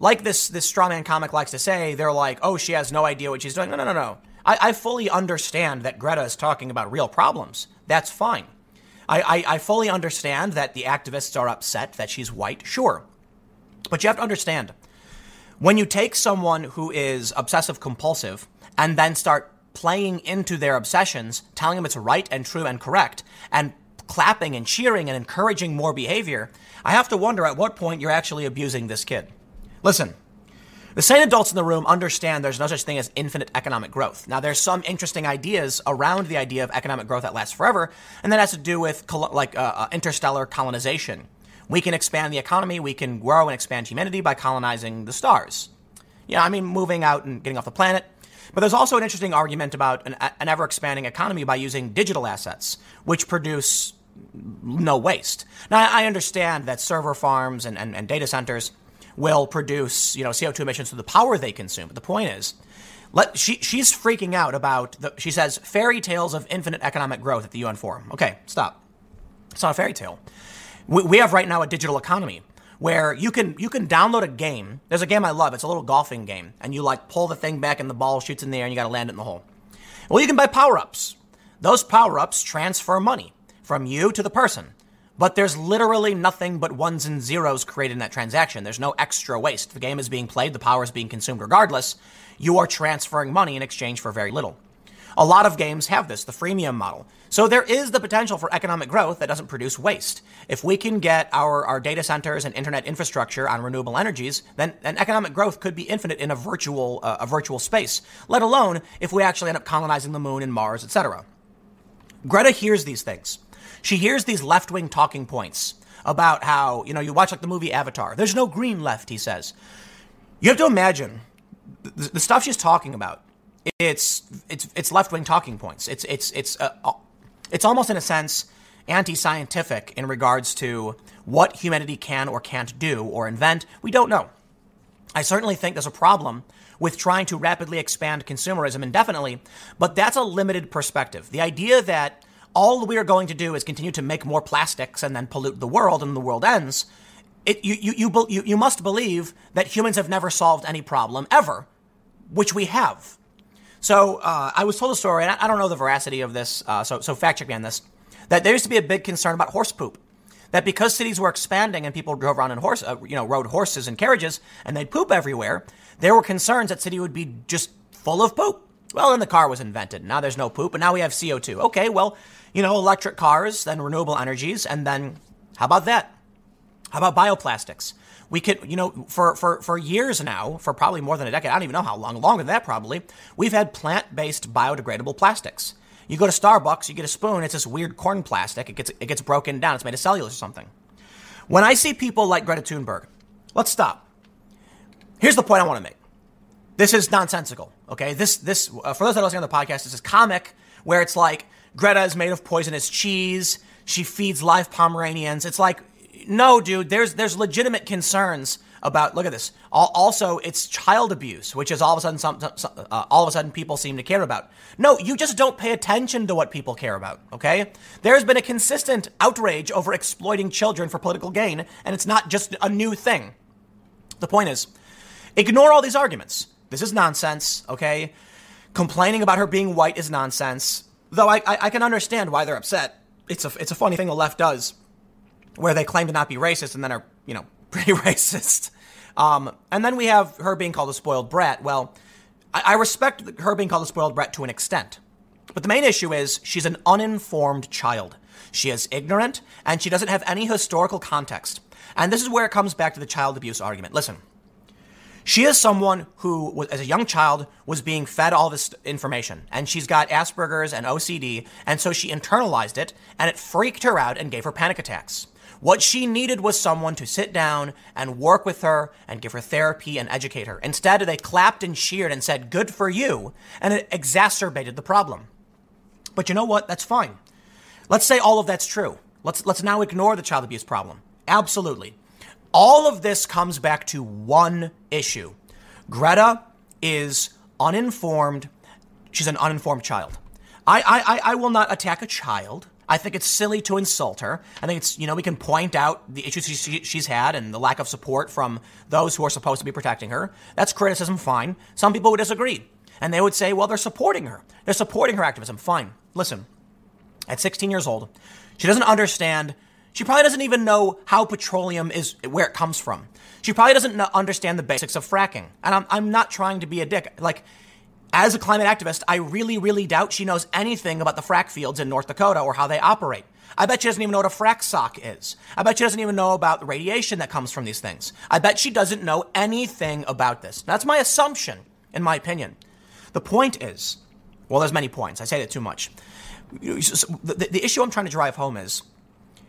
like this this strawman comic likes to say, they're like, "Oh, she has no idea what she's doing." No, no, no, no. I, I fully understand that Greta is talking about real problems. That's fine. I, I, I fully understand that the activists are upset that she's white. Sure, but you have to understand when you take someone who is obsessive compulsive and then start playing into their obsessions, telling them it's right and true and correct, and clapping and cheering and encouraging more behavior, I have to wonder at what point you're actually abusing this kid. Listen, The sane adults in the room understand there's no such thing as infinite economic growth. Now, there's some interesting ideas around the idea of economic growth that lasts forever, and that has to do with like uh, uh, interstellar colonization. We can expand the economy, we can grow and expand humanity by colonizing the stars. Yeah, I mean, moving out and getting off the planet. But there's also an interesting argument about an, an ever expanding economy by using digital assets, which produce no waste. Now, I understand that server farms and, and, and data centers will produce, you know, CO2 emissions through the power they consume. But the point is, let, she, she's freaking out about, the, she says, fairy tales of infinite economic growth at the UN Forum. Okay, stop. It's not a fairy tale. We, we have right now a digital economy where you can you can download a game. There's a game I love. It's a little golfing game, and you like pull the thing back, and the ball shoots in the air, and you got to land it in the hole. Well, you can buy power ups. Those power ups transfer money from you to the person. But there's literally nothing but ones and zeros created in that transaction. There's no extra waste. The game is being played, the power is being consumed regardless. You are transferring money in exchange for very little. A lot of games have this, the freemium model. So there is the potential for economic growth that doesn't produce waste. If we can get our, our data centers and internet infrastructure on renewable energies, then, then economic growth could be infinite in a virtual, uh, a virtual space, let alone if we actually end up colonizing the moon and Mars, etc. Greta hears these things. She hears these left wing talking points about how, you know, you watch like the movie Avatar. There's no green left, he says. You have to imagine the, the stuff she's talking about. It's it's it's left wing talking points. It's it's it's uh, uh, it's almost in a sense anti-scientific in regards to what humanity can or can't do or invent. We don't know. I certainly think there's a problem with trying to rapidly expand consumerism indefinitely, but that's a limited perspective. The idea that all we are going to do is continue to make more plastics and then pollute the world and the world ends. It, you, you, you, you, you must believe that humans have never solved any problem ever, which we have. So uh, I was told a story, and I, don't know the veracity of this, uh, so, so fact check me on this, that there used to be a big concern about horse poop. That because cities were expanding and people drove around in horse, uh, you know, rode horses and carriages, and they'd poop everywhere, there were concerns that city would be just full of poop. Well, then the car was invented. Now there's no poop, and now we have CO2. Okay, well, you know, electric cars, then renewable energies, and then how about that? How about bioplastics? We could, you know, for, for, for years now, for probably more than a decade, I don't even know how long, longer than that probably, we've had plant based biodegradable plastics. You go to Starbucks, you get a spoon, it's this weird corn plastic, it gets, it gets broken down, it's made of cellulose or something. When I see people like Greta Thunberg, let's stop. Here's the point I want to make. This is nonsensical, okay? This, this, uh, for those that are listening on the podcast, this is comic where it's like, Greta is made of poisonous cheese. She feeds live Pomeranians. It's like, no, dude, there's, there's legitimate concerns about, look at this. Also, it's child abuse, which is all of a sudden, some, uh, all of a sudden people seem to care about. No, you just don't pay attention to what people care about, okay? There's been a consistent outrage over exploiting children for political gain, and it's not just a new thing. The point is, ignore all these arguments. This is nonsense, okay? Complaining about her being white is nonsense. Though I, I, I can understand why they're upset. It's a, it's a funny thing the left does, where they claim to not be racist and then are, you know, *laughs* pretty racist. Um, and then we have her being called a spoiled brat. Well, I, I respect her being called a spoiled brat to an extent. But the main issue is she's an uninformed child. She is ignorant and she doesn't have any historical context. And this is where it comes back to the child abuse argument. Listen, she is someone who, as a young child, was being fed all this information, and she's got Asperger's and OCD, and so she internalized it, and it freaked her out and gave her panic attacks. What she needed was someone to sit down and work with her and give her therapy and educate her. Instead, they clapped and cheered and said, Good for you, and it exacerbated the problem. But you know what? That's fine. Let's say all of that's true. Let's, let's now ignore the child abuse problem. Absolutely. All of this comes back to one issue. Greta is uninformed. She's an uninformed child. I, I, I will not attack a child. I think it's silly to insult her. I think it's, you know, we can point out the issues she, she's had and the lack of support from those who are supposed to be protecting her. That's criticism, fine. Some people would disagree. And they would say, well, they're supporting her. They're supporting her activism. Fine. Listen, at 16 years old, she doesn't understand she probably doesn't even know how petroleum is, where it comes from. She probably doesn't understand the basics of fracking. And I'm, I'm not trying to be a dick. Like, as a climate activist, I really, really doubt she knows anything about the frack fields in North Dakota or how they operate. I bet she doesn't even know what a frac sock is. I bet she doesn't even know about the radiation that comes from these things. I bet she doesn't know anything about this. That's my assumption, in my opinion. The point is, well, there's many points. I say that too much. The, the issue I'm trying to drive home is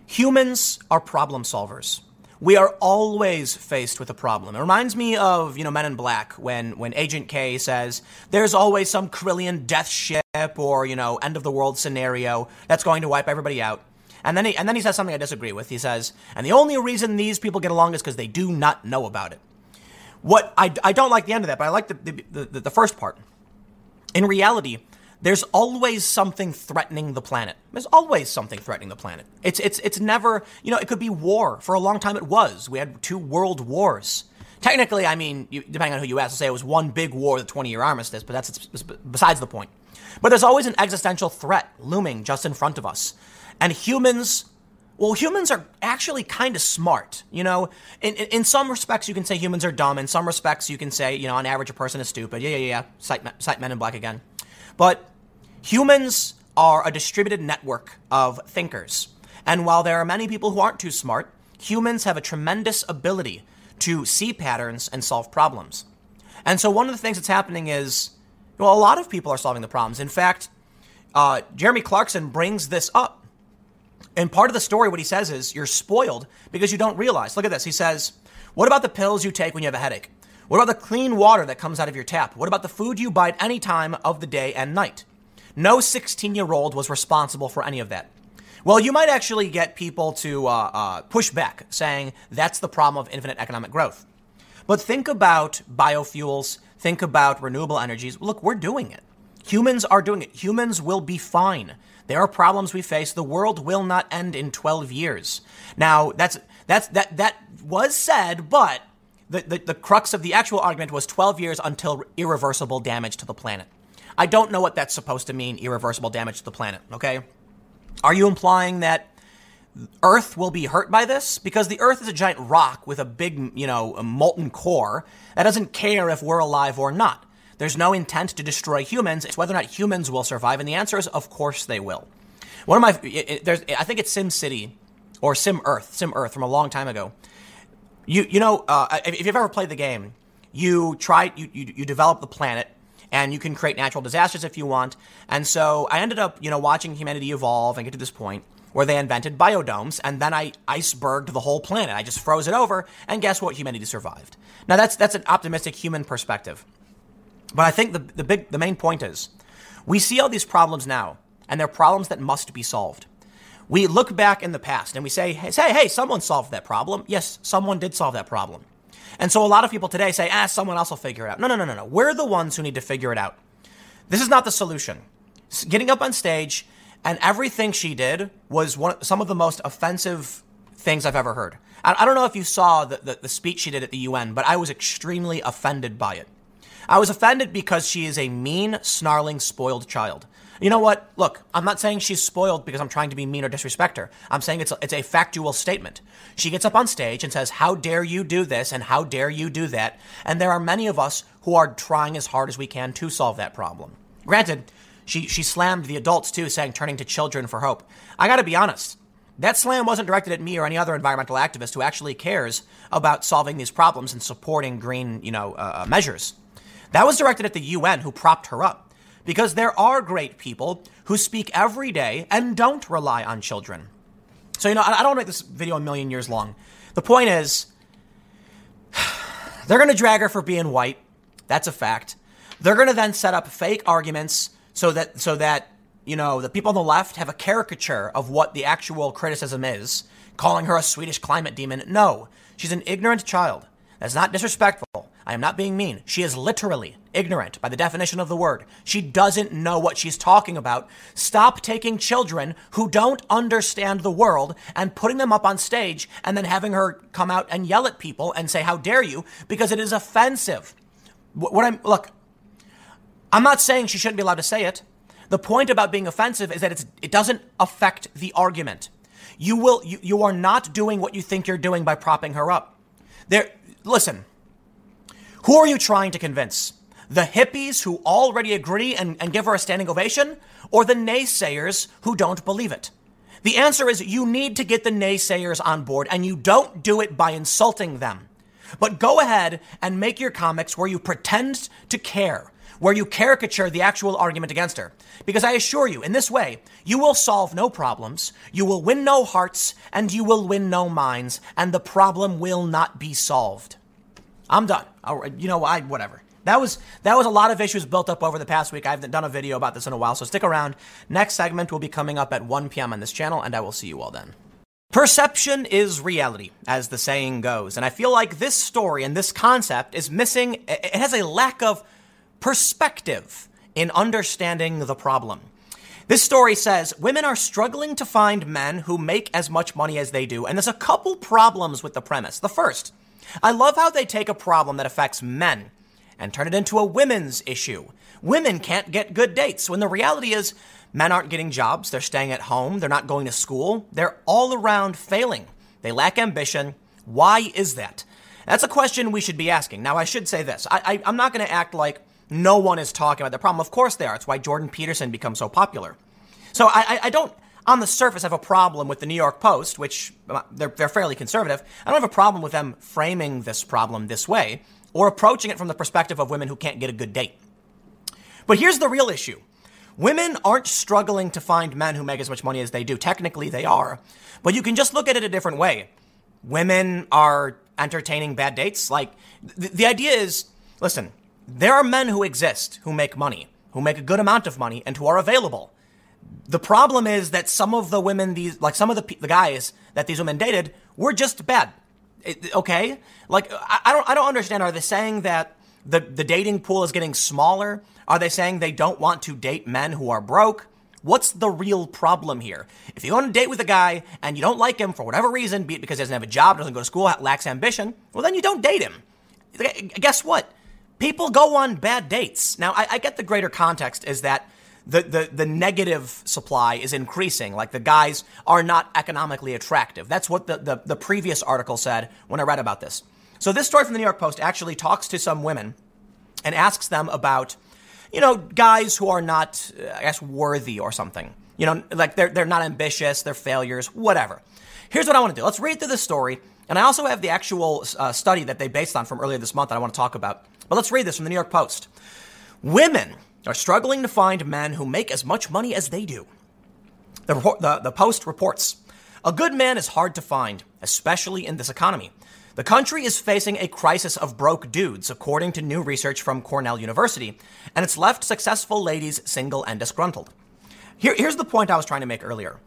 humans are problem solvers. We are always faced with a problem. It reminds me of, you know, Men in Black when, when Agent K says, there's always some Corellian death ship or, you know, end of the world scenario that's going to wipe everybody out. And then he, and then he says something I disagree with. He says, and the only reason these people get along is because they do not know about it. What I, I don't like the end of that, but I like the, the, the, the first part. In reality, there's always something threatening the planet. There's always something threatening the planet. It's it's it's never, you know, it could be war. For a long time it was. We had two world wars. Technically, I mean, you, depending on who you ask, I'll say it was one big war, the 20-year armistice, but that's besides the point. But there's always an existential threat looming just in front of us. And humans well, humans are actually kind of smart. You know, in, in, in, some respects, you can say humans are dumb. In some respects, you can say, you know, on average, a person is stupid. Yeah, yeah, yeah. Cite, cite Men in Black again. But humans are a distributed network of thinkers. And while there are many people who aren't too smart, humans have a tremendous ability to see patterns and solve problems. And so one of the things that's happening is, well, a lot of people are solving the problems. In fact, uh, Jeremy Clarkson brings this up. And part of the story, what he says is, you're spoiled because you don't realize. Look at this. He says, What about the pills you take when you have a headache? What about the clean water that comes out of your tap? What about the food you buy at any time of the day and night? No 16 year old was responsible for any of that. Well, you might actually get people to uh, uh, push back, saying that's the problem of infinite economic growth. But think about biofuels, think about renewable energies. Look, we're doing it. Humans are doing it. Humans will be fine. There are problems we face. The world will not end in 12 years. Now, that's that's that that was said, but the, the, the crux of the actual argument was 12 years until irreversible damage to the planet. I don't know what that's supposed to mean, irreversible damage to the planet, okay? Are you implying that Earth will be hurt by this? Because the Earth is a giant rock with a big, you know, molten core that doesn't care if we're alive or not. There's no intent to destroy humans. It's whether or not humans will survive. And the answer is, of course they will. One of my, it, there's, I think it's SimCity or SimEarth, Sim Earth from a long time ago. You, you know, uh, if you've ever played the game, you try, you, you, you develop the planet and you can create natural disasters if you want. And so I ended up, you know, watching humanity evolve and get to this point where they invented biodomes, and then I iceberged the whole planet. I just froze it over, and guess what? Humanity survived. Now that's that's an optimistic human perspective. But I think the, the big, the main point is we see all these problems now, and they're problems that must be solved. We look back in the past and we say, hey, hey, someone solved that problem. Yes, someone did solve that problem. And so a lot of people today say, ah, someone else will figure it out. No, no, no, no, no. We're the ones who need to figure it out. This is not the solution. Getting up on stage and everything she did was one, some of the most offensive things I've ever heard. I, I don't know if you saw the, the, the speech she did at the UN, but I was extremely offended by it. I was offended because she is a mean, snarling, spoiled child. You know what? Look, I'm not saying she's spoiled because I'm trying to be mean or disrespect her. I'm saying it's a, it's a factual statement. She gets up on stage and says, How dare you do this and how dare you do that? And there are many of us who are trying as hard as we can to solve that problem. Granted, she, she slammed the adults too, saying turning to children for hope. I gotta be honest. That slam wasn't directed at me or any other environmental activist who actually cares about solving these problems and supporting green, you know, uh, uh measures. That was directed at the UN who propped her up. Because there are great people who speak every day and don't rely on children. So, you know, I, don't want to make this video a million years long. The point is, *sighs* they're going to drag her for being white. That's a fact. They're going to then set up fake arguments so that, so that, you know, the people on the left have a caricature of what the actual criticism is, calling her a Swedish climate demon. No, she's an ignorant child. That's not disrespectful. I am not being mean. She is literally ignorant by the definition of the word. She doesn't know what she's talking about. Stop taking children who don't understand the world and putting them up on stage and then having her come out and yell at people and say, How dare you? because it is offensive. What I'm, look, I'm not saying she shouldn't be allowed to say it. The point about being offensive is that it's, it doesn't affect the argument. You will, you, you are not doing what you think you're doing by propping her up. There, listen, who are you trying to convince? The hippies who already agree and, and give her a standing ovation, or the naysayers who don't believe it? The answer is you need to get the naysayers on board, and you don't do it by insulting them. But go ahead and make your comics where you pretend to care, where you caricature the actual argument against her. Because I assure you, in this way, you will solve no problems, you will win no hearts, and you will win no minds, and the problem will not be solved. I'm done. You know, I whatever. That was that was a lot of issues built up over the past week. I haven't done a video about this in a while, so stick around. Next segment will be coming up at 1 p.m. on this channel, and I will see you all then. Perception is reality, as the saying goes, and I feel like this story and this concept is missing. It has a lack of perspective in understanding the problem. This story says women are struggling to find men who make as much money as they do, and there's a couple problems with the premise. The first, I love how they take a problem that affects men and turn it into a women's issue. Women can't get good dates when the reality is men aren't getting jobs, they're staying at home, they're not going to school, they're all around failing. They lack ambition. Why is that? That's a question we should be asking. Now, I should say this I, am not going to act like no one is talking about the problem. Of course they are. It's why Jordan Peterson becomes so popular. So I, I, I don't on the surface I have a problem with the New York Post, which uh, they're, they're fairly conservative. I don't have a problem with them framing this problem this way or approaching it from the perspective of women who can't get a good date. But here's the real issue. Women aren't struggling to find men who make as much money as they do. Technically, they are. But you can just look at it a different way. Women are entertaining bad dates. Like, th- the idea is listen, there are men who exist who make money, who make a good amount of money, and who are available. The problem is that some of the women, these like some of the the guys that these women dated, were just bad. It, okay, like I, I don't I don't understand. Are they saying that the the dating pool is getting smaller? Are they saying they don't want to date men who are broke? What's the real problem here? If you go on a date with a guy and you don't like him for whatever reason, be it because he doesn't have a job, doesn't go to school, lacks ambition, well, then you don't date him. Guess what? People go on bad dates. Now, I, I get the greater context is that the, the, the negative supply is increasing. Like the guys are not economically attractive. That's what the, the, the previous article said when I read about this. So this story from the New York Post actually talks to some women and asks them about, you know, guys who are not, I guess, worthy or something. You know, like they're, they're not ambitious, they're failures, whatever. Here's what I want to do. Let's read through this story. And I also have the actual uh, study that they based on from earlier this month that I want to talk about. But let's read this from the New York Post. Women are struggling to find men who make as much money as they do. The, report, the, the Post reports A good man is hard to find, especially in this economy. The country is facing a crisis of broke dudes, according to new research from Cornell University, and it's left successful ladies single and disgruntled. Here, here's the point I was trying to make earlier.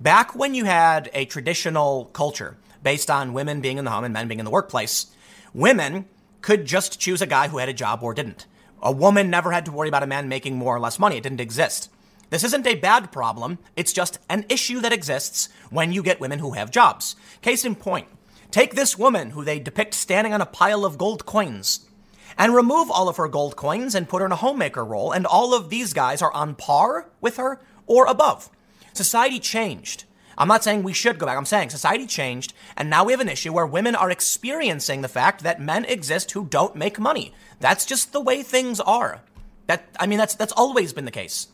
Back when you had a traditional culture based on women being in the home and men being in the workplace, women could just choose a guy who had a job or didn't. A woman never had to worry about a man making more or less money. It didn't exist. This isn't a bad problem. It's just an issue that exists when you get women who have jobs. Case in point, take this woman who they depict standing on a pile of gold coins and remove all of her gold coins and put her in a homemaker role, and all of these guys are on par with her or above. Society changed. I'm not saying we should go back. I'm saying society changed, and now we have an issue where women are experiencing the fact that men exist who don't make money. That's just the way things are. That I mean, that's that's always been the case.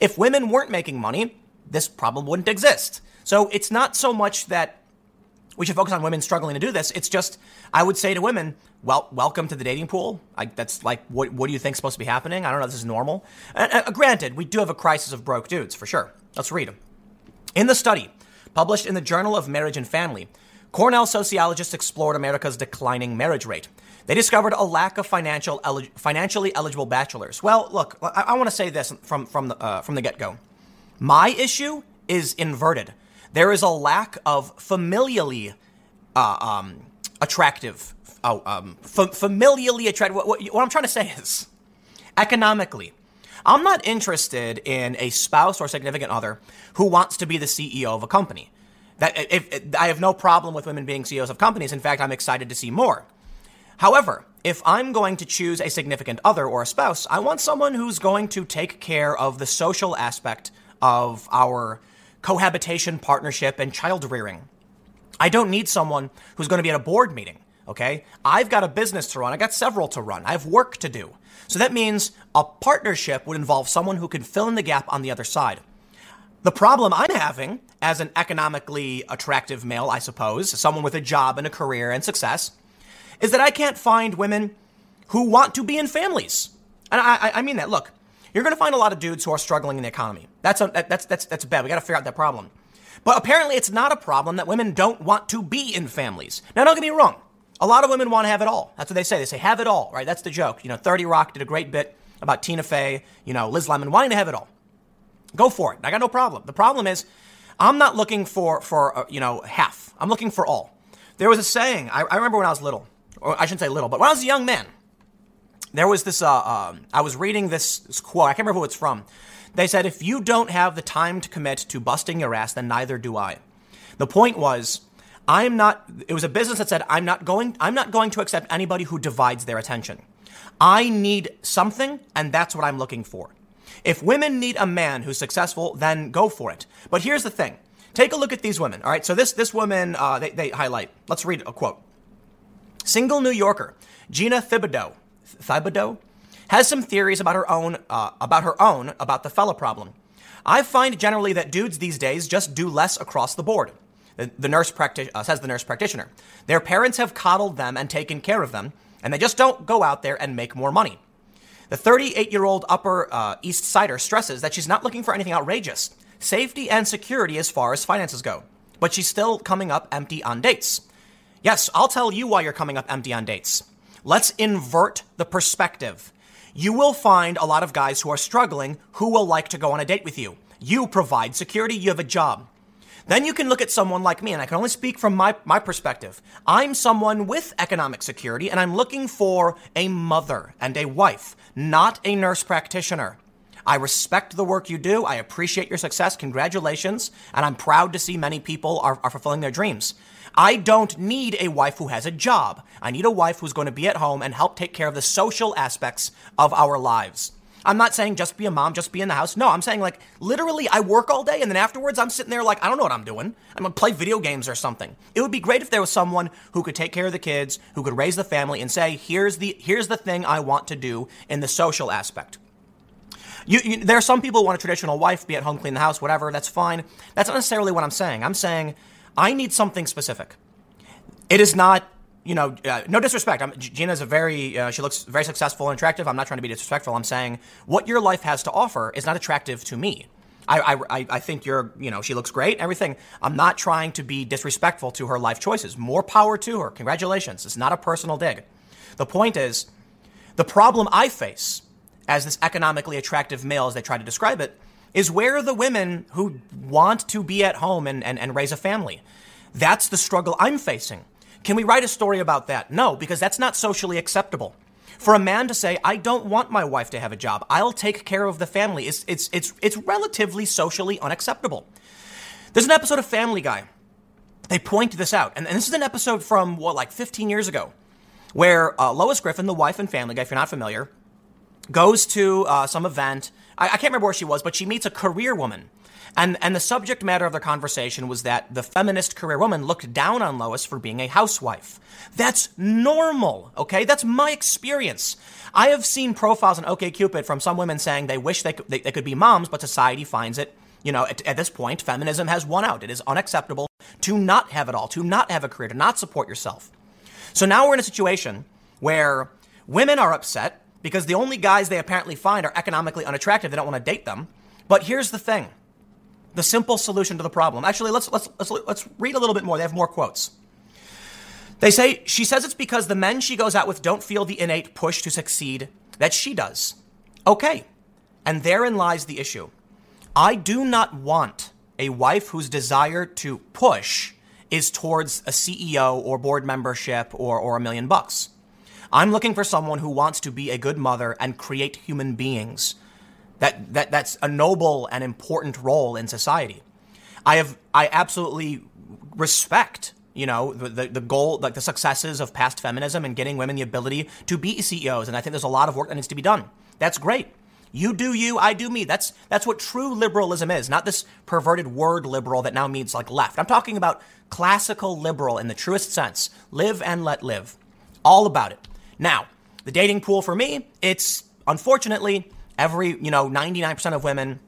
If women weren't making money, this problem wouldn't exist. So it's not so much that we should focus on women struggling to do this. It's just I would say to women, well, welcome to the dating pool. I, that's like, what, what do you think is supposed to be happening? I don't know. This is normal. Uh, granted, we do have a crisis of broke dudes for sure. Let's read them. In the study, published in the Journal of Marriage and Family, Cornell sociologists explored America's declining marriage rate. They discovered a lack of financial financially eligible bachelors. Well, look, I, I want to say this from from the uh, from the get go. My issue is inverted. There is a lack of familially uh, um, attractive, oh, um, f- familially attractive. What, what, what I'm trying to say is, economically, I'm not interested in a spouse or significant other who wants to be the CEO of a company. That if, if, I have no problem with women being CEOs of companies. In fact, I'm excited to see more. However, if I'm going to choose a significant other or a spouse, I want someone who's going to take care of the social aspect of our cohabitation, partnership, and child rearing. I don't need someone who's going to be at a board meeting. Okay. I've got a business to run. I got several to run. I have work to do. So that means a partnership would involve someone who can fill in the gap on the other side. The problem I'm having as an economically attractive male, I suppose, someone with a job and a career and success, is that I can't find women who want to be in families. And I, I mean that. Look, you're going to find a lot of dudes who are struggling in the economy. That's a, that's that's that's bad. We got to figure out that problem. But apparently, it's not a problem that women don't want to be in families. Now, don't get me wrong. A lot of women want to have it all. That's what they say. They say have it all, right? That's the joke. You know, 30 Rock did a great bit about Tina Fey, you know, Liz Lemon wanting to have it all. Go for it. I got no problem. The problem is, I'm not looking for for uh, you know half. I'm looking for all. There was a saying. I, I, remember when I was little, or I shouldn't say little, but when I was a young man, there was this. Uh, uh, I was reading this, this quote. I can't remember who it's from. They said, "If you don't have the time to commit to busting your ass, then neither do I." The point was, I'm not. It was a business that said, "I'm not going. I'm not going to accept anybody who divides their attention. I need something, and that's what I'm looking for." If women need a man who's successful, then go for it. But here's the thing. Take a look at these women. All right. So this, this woman, uh, they, they highlight. Let's read a quote. Single New Yorker, Gina Thibodeau, Thibodeau, has some theories about her own, uh, about her own, about the fella problem. I find generally that dudes these days just do less across the board. The, nurse practi- uh, says the nurse practitioner. Their parents have coddled them and taken care of them, and they just don't go out there and make more money. The 38 year old Upper uh, East Sider stresses that she's not looking for anything outrageous safety and security as far as finances go. But she's still coming up empty on dates. Yes, I'll tell you why you're coming up empty on dates. Let's invert the perspective. You will find a lot of guys who are struggling who will like to go on a date with you. You provide security, you have a job. Then you can look at someone like me, and I can only speak from my, my perspective. I'm someone with economic security, and I'm looking for a mother and a wife, not a nurse practitioner. I respect the work you do. I appreciate your success. Congratulations. And I'm proud to see many people are, are fulfilling their dreams. I don't need a wife who has a job. I need a wife who's going to be at home and help take care of the social aspects of our lives. I'm not saying just be a mom, just be in the house. No, I'm saying like literally I work all day and then afterwards I'm sitting there like I don't know what I'm doing. I'm gonna play video games or something. It would be great if there was someone who could take care of the kids, who could raise the family and say, here's the here's the thing I want to do in the social aspect. You, you, there are some people who want a traditional wife, be at home, clean the house, whatever. That's fine. That's not necessarily what I'm saying. I'm saying I need something specific. It is not you know, uh, no disrespect. I'm, Gina's a very, uh, she looks very successful and attractive. I'm not trying to be disrespectful. I'm saying what your life has to offer is not attractive to me. I, I, I think you're, you know, she looks great, everything. I'm not trying to be disrespectful to her life choices. More power to her. Congratulations. It's not a personal dig. The point is, the problem I face as this economically attractive male, as they try to describe it, is where are the women who want to be at home and, and, and raise a family? That's the struggle I'm facing. Can we write a story about that? No, because that's not socially acceptable. For a man to say, I don't want my wife to have a job, I'll take care of the family, it's, it's, it's, it's relatively socially unacceptable. There's an episode of Family Guy. They point this out. And, and this is an episode from, what, like 15 years ago, where uh, Lois Griffin, the wife in Family Guy, if you're not familiar, goes to uh, some event. I, I can't remember where she was, but she meets a career woman and, and the subject matter of their conversation was that the feminist career woman looked down on Lois for being a housewife. That's normal, okay? That's my experience. I have seen profiles on OKCupid from some women saying they wish they could, they, they could be moms, but society finds it, you know, at, at this point, feminism has won out. It is unacceptable to not have it all, to not have a career, to not support yourself. So now we're in a situation where women are upset because the only guys they apparently find are economically unattractive. They don't want to date them. But here's the thing the simple solution to the problem. Actually, let's, let's, let's, let's read a little bit more. They have more quotes. They say, she says it's because the men she goes out with don't feel the innate push to succeed that she does. Okay. And therein lies the issue. I do not want a wife whose desire to push is towards a CEO or board membership or, or a million bucks. I'm looking for someone who wants to be a good mother and create human beings that, that that's a noble and important role in society. I have I absolutely respect you know the, the goal like the successes of past feminism and getting women the ability to be CEOs and I think there's a lot of work that needs to be done. That's great. You do you, I do me. That's that's what true liberalism is, not this perverted word liberal that now means like left. I'm talking about classical liberal in the truest sense. Live and let live. All about it. Now, the dating pool for me, it's unfortunately every, you know, 99% of women,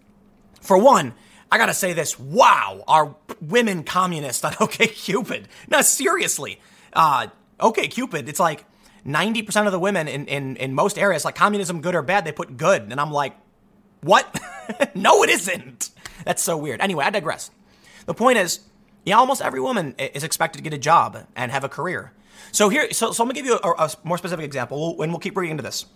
for one, I gotta say this. Wow, are women communists *laughs* on OKCupid? No, seriously. Uh, OKCupid, it's like 90% of the women in, in, in most areas, like communism, good or bad, they put good. And I'm like, what? *laughs* no, it isn't. That's so weird. Anyway, I digress. The point is, yeah, almost every woman is expected to get a job and have a career. So here, so, so I'm gonna give you a, a more specific example, and we'll keep reading into this.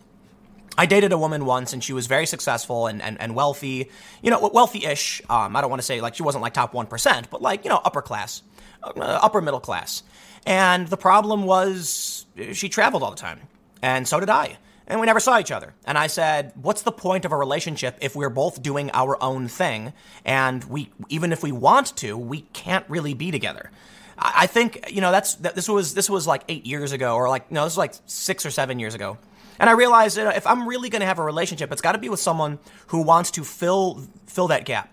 I dated a woman once and she was very successful and, and, and wealthy, you know, wealthy ish. Um, I don't want to say like she wasn't like top 1%, but like, you know, upper class, uh, upper middle class. And the problem was she traveled all the time. And so did I. And we never saw each other. And I said, what's the point of a relationship if we're both doing our own thing? And we, even if we want to, we can't really be together. I think, you know, that's, that, this was, this was like eight years ago or like, no, this was like six or seven years ago. And I realized that if I'm really going to have a relationship, it's got to be with someone who wants to fill, fill that gap.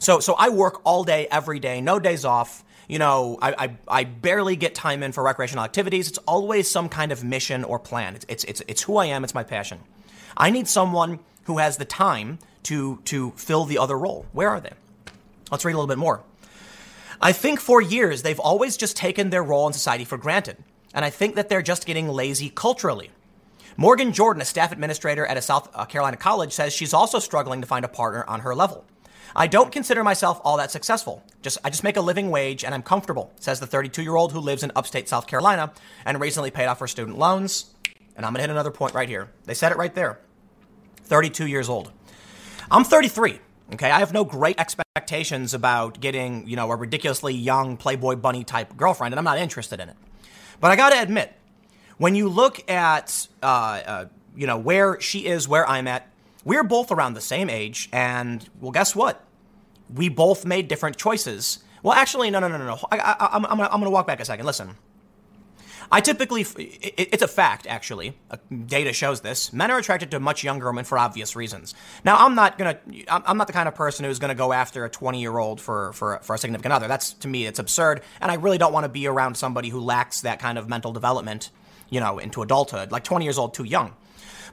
So, so I work all day, every day, no days off you know, I, I, I, barely get time in for recreational activities. It's always some kind of mission or plan. It's, it's, it's, it's who I am, it's my passion. I need someone who has the time to, to fill the other role. Where are they? Let's read a little bit more. I think for years they've always just taken their role in society for granted. And I think that they're just getting lazy culturally. Morgan Jordan, a staff administrator at a South uh, Carolina college, says she's also struggling to find a partner on her level. I don't consider myself all that successful. Just I just make a living wage and I'm comfortable, says the 32-year-old who lives in upstate South Carolina and recently paid off her student loans. And I'm going to hit another point right here. They said it right there. 32 years old. I'm 33. Okay, I have no great expectations about getting, you know, a ridiculously young Playboy bunny type girlfriend, and I'm not interested in it. But I got to admit, when you look at, uh, uh, you know, where she is, where I'm at, we're both around the same age, and well, guess what? We both made different choices. Well, actually, no, no, no, no, no. I, am I'm, I'm going to walk back a second. Listen. I typically, it's a fact actually, uh, data shows this. Men are attracted to much younger women for obvious reasons. Now, I'm not gonna, I'm not the kind of person who's gonna go after a 20 year old for, for, for a significant other. That's, to me, it's absurd. And I really don't want to be around somebody who lacks that kind of mental development, you know, into adulthood. Like 20 years old, too young.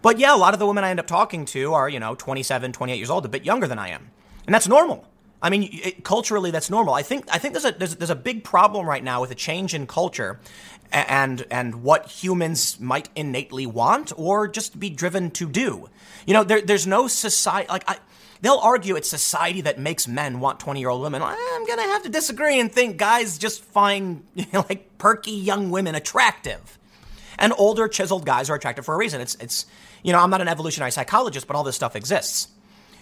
But yeah, a lot of the women I end up talking to are, you know, 27, 28 years old, a bit younger than I am. And that's normal. I mean, it, culturally, that's normal. I think I think there's a there's, there's a big problem right now with a change in culture, and and what humans might innately want or just be driven to do. You know, there, there's no society like I. They'll argue it's society that makes men want 20 year old women. I'm gonna have to disagree and think guys just find you *laughs* know, like perky young women attractive, and older chiseled guys are attractive for a reason. It's it's you know, I'm not an evolutionary psychologist, but all this stuff exists.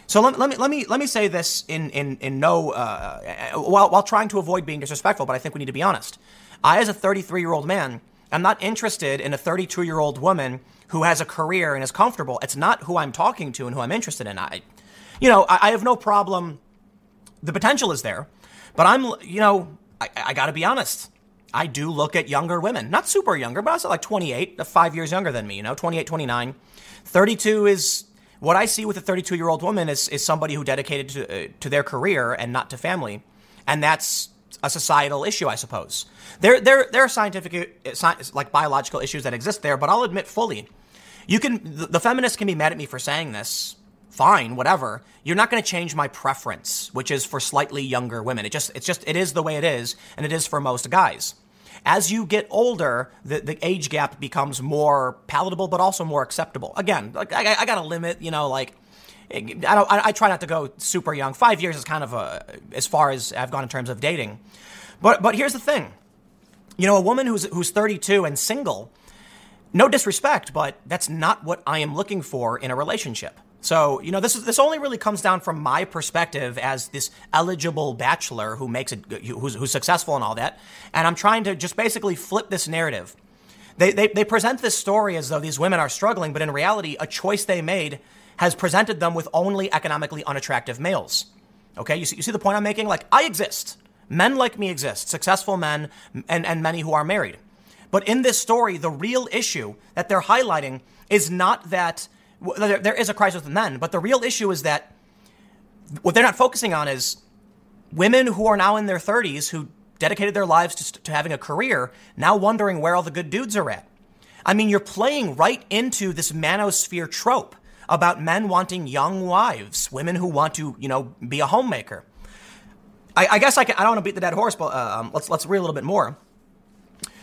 So let, let me let me let me say this in in in no uh, while while trying to avoid being disrespectful, but I think we need to be honest. I, as a 33 year old man, am not interested in a 32 year old woman who has a career and is comfortable. It's not who I'm talking to and who I'm interested in. I, you know, I, I have no problem. The potential is there, but I'm you know I, I got to be honest. I do look at younger women, not super younger, but also like 28, five years younger than me, you know, 28, 29. 32 is what I see with a 32 year old woman is, is somebody who dedicated to, uh, to their career and not to family. And that's a societal issue, I suppose. There, there, there are scientific, uh, like biological issues that exist there, but I'll admit fully, you can, the feminists can be mad at me for saying this. Fine, whatever. You're not going to change my preference, which is for slightly younger women. It just, it's just, it is the way it is, and it is for most guys. As you get older, the, the age gap becomes more palatable, but also more acceptable. Again, like I, I got a limit, you know, like I don't. I, I, try not to go super young. Five years is kind of a, as far as I've gone in terms of dating. But but here's the thing, you know, a woman who's who's 32 and single. No disrespect, but that's not what I am looking for in a relationship. So, you know, this is, this only really comes down from my perspective as this eligible bachelor who makes it, who's, who's successful and all that. And I'm trying to just basically flip this narrative. They, they, they present this story as though these women are struggling, but in reality, a choice they made has presented them with only economically unattractive males. Okay, you see, you see the point I'm making? Like, I exist. Men like me exist, successful men, and, and many who are married. But in this story, the real issue that they're highlighting is not that there, there is a crisis with men, but the real issue is that what they're not focusing on is women who are now in their 30s who dedicated their lives to, to having a career now wondering where all the good dudes are at. I mean, you're playing right into this manosphere trope about men wanting young wives, women who want to, you know, be a homemaker. I, I guess I, can, I don't want to beat the dead horse, but uh, um, let's let's read a little bit more.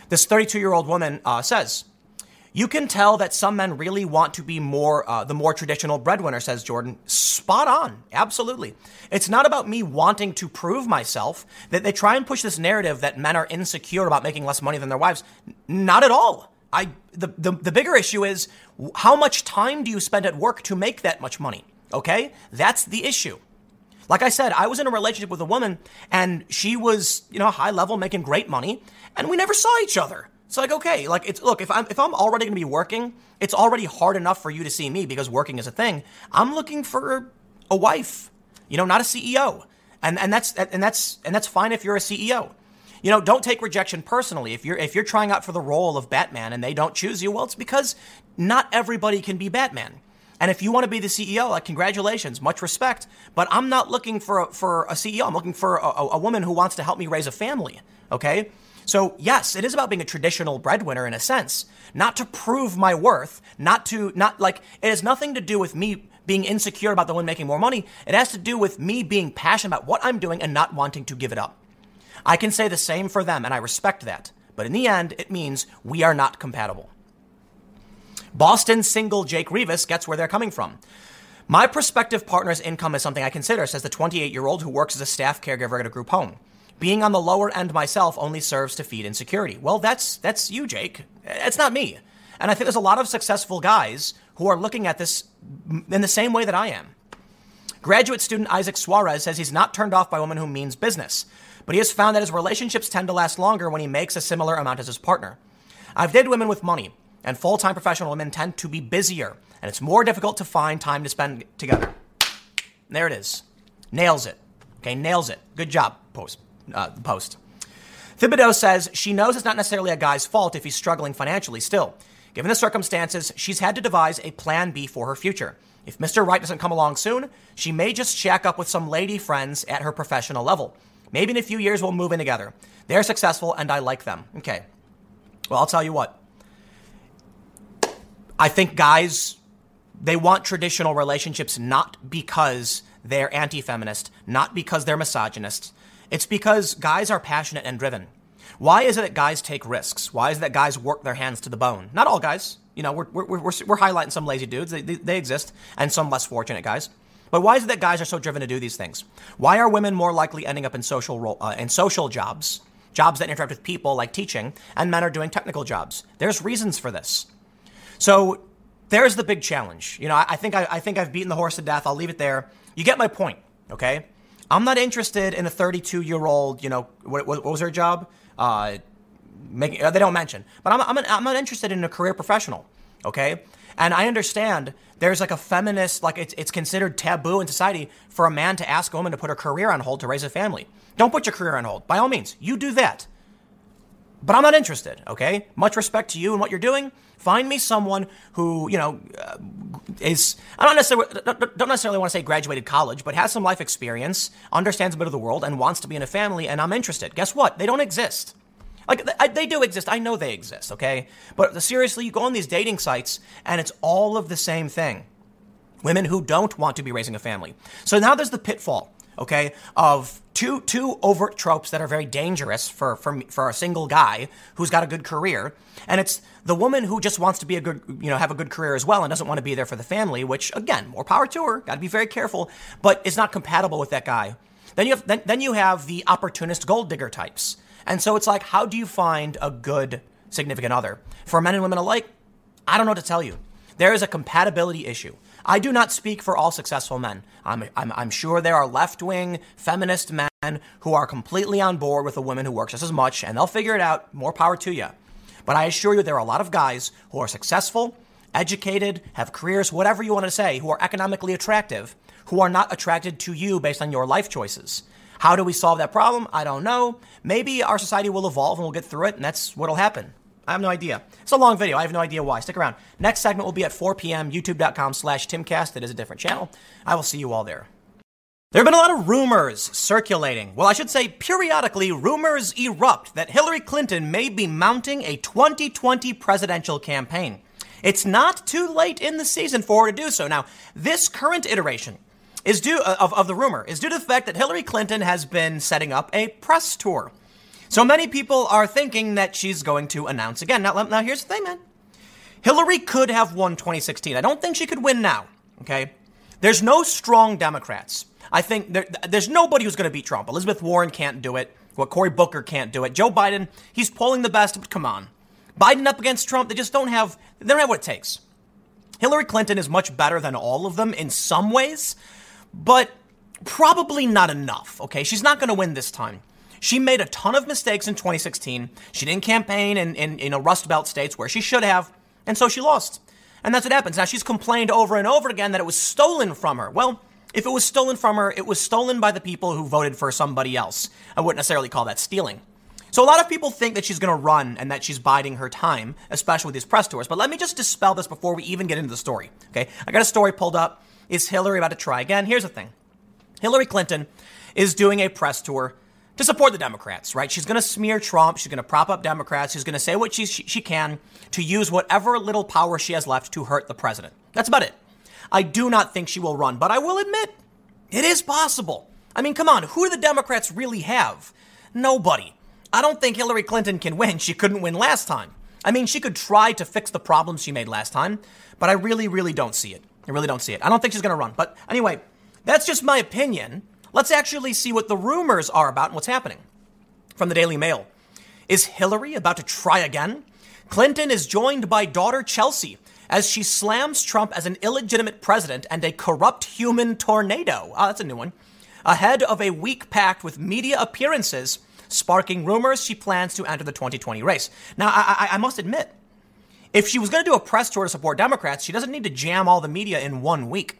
This 32 year old woman uh, says, "You can tell that some men really want to be more uh, the more traditional breadwinner." Says Jordan. Spot on, absolutely. It's not about me wanting to prove myself. That they try and push this narrative that men are insecure about making less money than their wives. Not at all. I the, the, the bigger issue is how much time do you spend at work to make that much money? Okay? That's the issue. Like I said, I was in a relationship with a woman and she was, you know, high level making great money and we never saw each other. It's like, okay, like it's look, if I'm if I'm already to be working, it's already hard enough for you to see me because working is a thing. I'm looking for a wife, you know, not a CEO. And and that's and that's and that's fine if you're a CEO. You know, don't take rejection personally. If you're if you're trying out for the role of Batman and they don't choose you, well, it's because not everybody can be Batman. And if you want to be the CEO, like congratulations, much respect. But I'm not looking for a, for a CEO. I'm looking for a, a woman who wants to help me raise a family. Okay. So yes, it is about being a traditional breadwinner in a sense, not to prove my worth, not to not like it has nothing to do with me being insecure about the one making more money. It has to do with me being passionate about what I'm doing and not wanting to give it up. I can say the same for them, and I respect that. But in the end, it means we are not compatible. Boston single Jake Rivas gets where they're coming from. My prospective partner's income is something I consider, says the 28 year old who works as a staff caregiver at a group home. Being on the lower end myself only serves to feed insecurity. Well, that's, that's you, Jake. It's not me. And I think there's a lot of successful guys who are looking at this in the same way that I am. Graduate student Isaac Suarez says he's not turned off by a woman who means business, but he has found that his relationships tend to last longer when he makes a similar amount as his partner. I've dated women with money, and full time professional women tend to be busier, and it's more difficult to find time to spend together. There it is. Nails it. Okay, nails it. Good job, post. Uh, post. Thibodeau says she knows it's not necessarily a guy's fault if he's struggling financially still. Given the circumstances, she's had to devise a plan B for her future. If Mr. Right doesn't come along soon, she may just shack up with some lady friends at her professional level. Maybe in a few years we'll move in together. They're successful and I like them. Okay. Well, I'll tell you what. I think guys, they want traditional relationships not because they're anti feminist, not because they're misogynist. It's because guys are passionate and driven. Why is it that guys take risks? Why is it that guys work their hands to the bone? Not all guys. You know, we're, we're, we're, we're highlighting some lazy dudes. They, they, they exist, and some less fortunate guys. But why is it that guys are so driven to do these things? Why are women more likely ending up in social role, uh, in social jobs, jobs that interact with people like teaching, and men are doing technical jobs? There's reasons for this. So there's the big challenge. You know, I, I think I, I think I've beaten the horse to death. I'll leave it there. You get my point, okay? I'm not interested in a 32 year old. You know, what, what, was her job? Uh, making uh, they don't mention, but I'm I'm, an, I'm not interested in a career professional, okay? And I understand there's like a feminist, like it's, it's considered taboo in society for a man to ask a woman to put her career on hold to raise a family. Don't put your career on hold. By all means, you do that. But I'm not interested, okay? Much respect to you and what you're doing. Find me someone who, you know, uh, is, I don't necessarily, don't necessarily want to say graduated college, but has some life experience, understands a bit of the world, and wants to be in a family, and I'm interested. Guess what? They don't exist. Like, they do exist. I know they exist, okay? But seriously, you go on these dating sites, and it's all of the same thing. Women who don't want to be raising a family. So now there's the pitfall okay, of two two overt tropes that are very dangerous for for for a single guy who's got a good career, and it's the woman who just wants to be a good you know have a good career as well and doesn't want to be there for the family, which again, more power to her. Got to be very careful, but is not compatible with that guy. Then you have then, then you have the opportunist gold digger types, and so it's like, how do you find a good significant other for men and women alike? I don't know what to tell you. There is a compatibility issue. I do not speak for all successful men. I'm, I'm, I'm sure there are left wing feminist men who are completely on board with a woman who works just as much, and they'll figure it out. More power to you. But I assure you, there are a lot of guys who are successful, educated, have careers, whatever you want to say, who are economically attractive, who are not attracted to you based on your life choices. How do we solve that problem? I don't know. Maybe our society will evolve and we'll get through it, and that's what'll happen. I have no idea. It's a long video. I have no idea why. Stick around. Next segment will be at 4 p.m. YouTube.com slash Timcast. It is a different channel. I will see you all there. There have been a lot of rumors circulating. Well, I should say, periodically, rumors erupt that Hillary Clinton may be mounting a 2020 presidential campaign. It's not too late in the season for her to do so. Now, this current iteration is due uh, of, of the rumor is due to the fact that Hillary Clinton has been setting up a press tour. So many people are thinking that she's going to announce again. Now, now here's the thing, man. Hillary could have won 2016. I don't think she could win now. Okay, there's no strong Democrats. I think there, there's nobody who's going to beat Trump. Elizabeth Warren can't do it. What Cory Booker can't do it. Joe Biden, he's polling the best, but come on. Biden up against Trump, they just don't have they don't have what it takes. Hillary Clinton is much better than all of them in some ways, but probably not enough. Okay, she's not going to win this time. She made a ton of mistakes in 2016. She didn't campaign in, in, in a Rust Belt states where she should have, and so she lost. And that's what happens. Now she's complained over and over again that it was stolen from her. Well, if it was stolen from her, it was stolen by the people who voted for somebody else. I wouldn't necessarily call that stealing. So a lot of people think that she's going to run and that she's biding her time, especially with these press tours. But let me just dispel this before we even get into the story. Okay, I got a story pulled up. Is Hillary about to try again? Here's the thing: Hillary Clinton is doing a press tour to support the Democrats, right? She's going to smear Trump. She's going to prop up Democrats. She's going to say what she, she can to use whatever little power she has left to hurt the president. That's about it. I do not think she will run, but I will admit it is possible. I mean, come on, who do the Democrats really have? Nobody. I don't think Hillary Clinton can win. She couldn't win last time. I mean, she could try to fix the problems she made last time, but I really, really don't see it. I really don't see it. I don't think she's going to run. But anyway, that's just my opinion. Let's actually see what the rumors are about and what's happening. From the Daily Mail Is Hillary about to try again? Clinton is joined by daughter Chelsea as she slams Trump as an illegitimate president and a corrupt human tornado. Oh, that's a new one. Ahead of a week packed with media appearances sparking rumors she plans to enter the 2020 race. Now, I, I, I must admit, if she was going to do a press tour to support Democrats, she doesn't need to jam all the media in one week.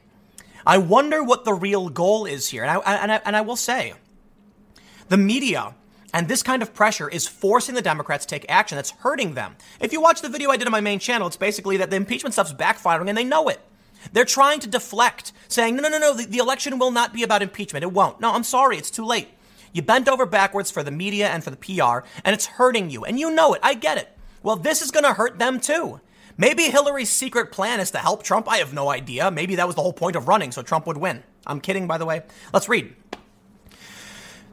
I wonder what the real goal is here. And I, and I, and I will say, the media and this kind of pressure is forcing the Democrats to take action that's hurting them. If you watch the video I did on my main channel, it's basically that the impeachment stuff's backfiring and they know it. They're trying to deflect, saying, no, no, no, no, the, the election will not be about impeachment. It won't. No, I'm sorry, it's too late. You bent over backwards for the media and for the PR, and it's hurting you. And you know it. I get it. Well, this is going to hurt them too. Maybe Hillary's secret plan is to help Trump. I have no idea. Maybe that was the whole point of running, so Trump would win. I'm kidding, by the way. Let's read.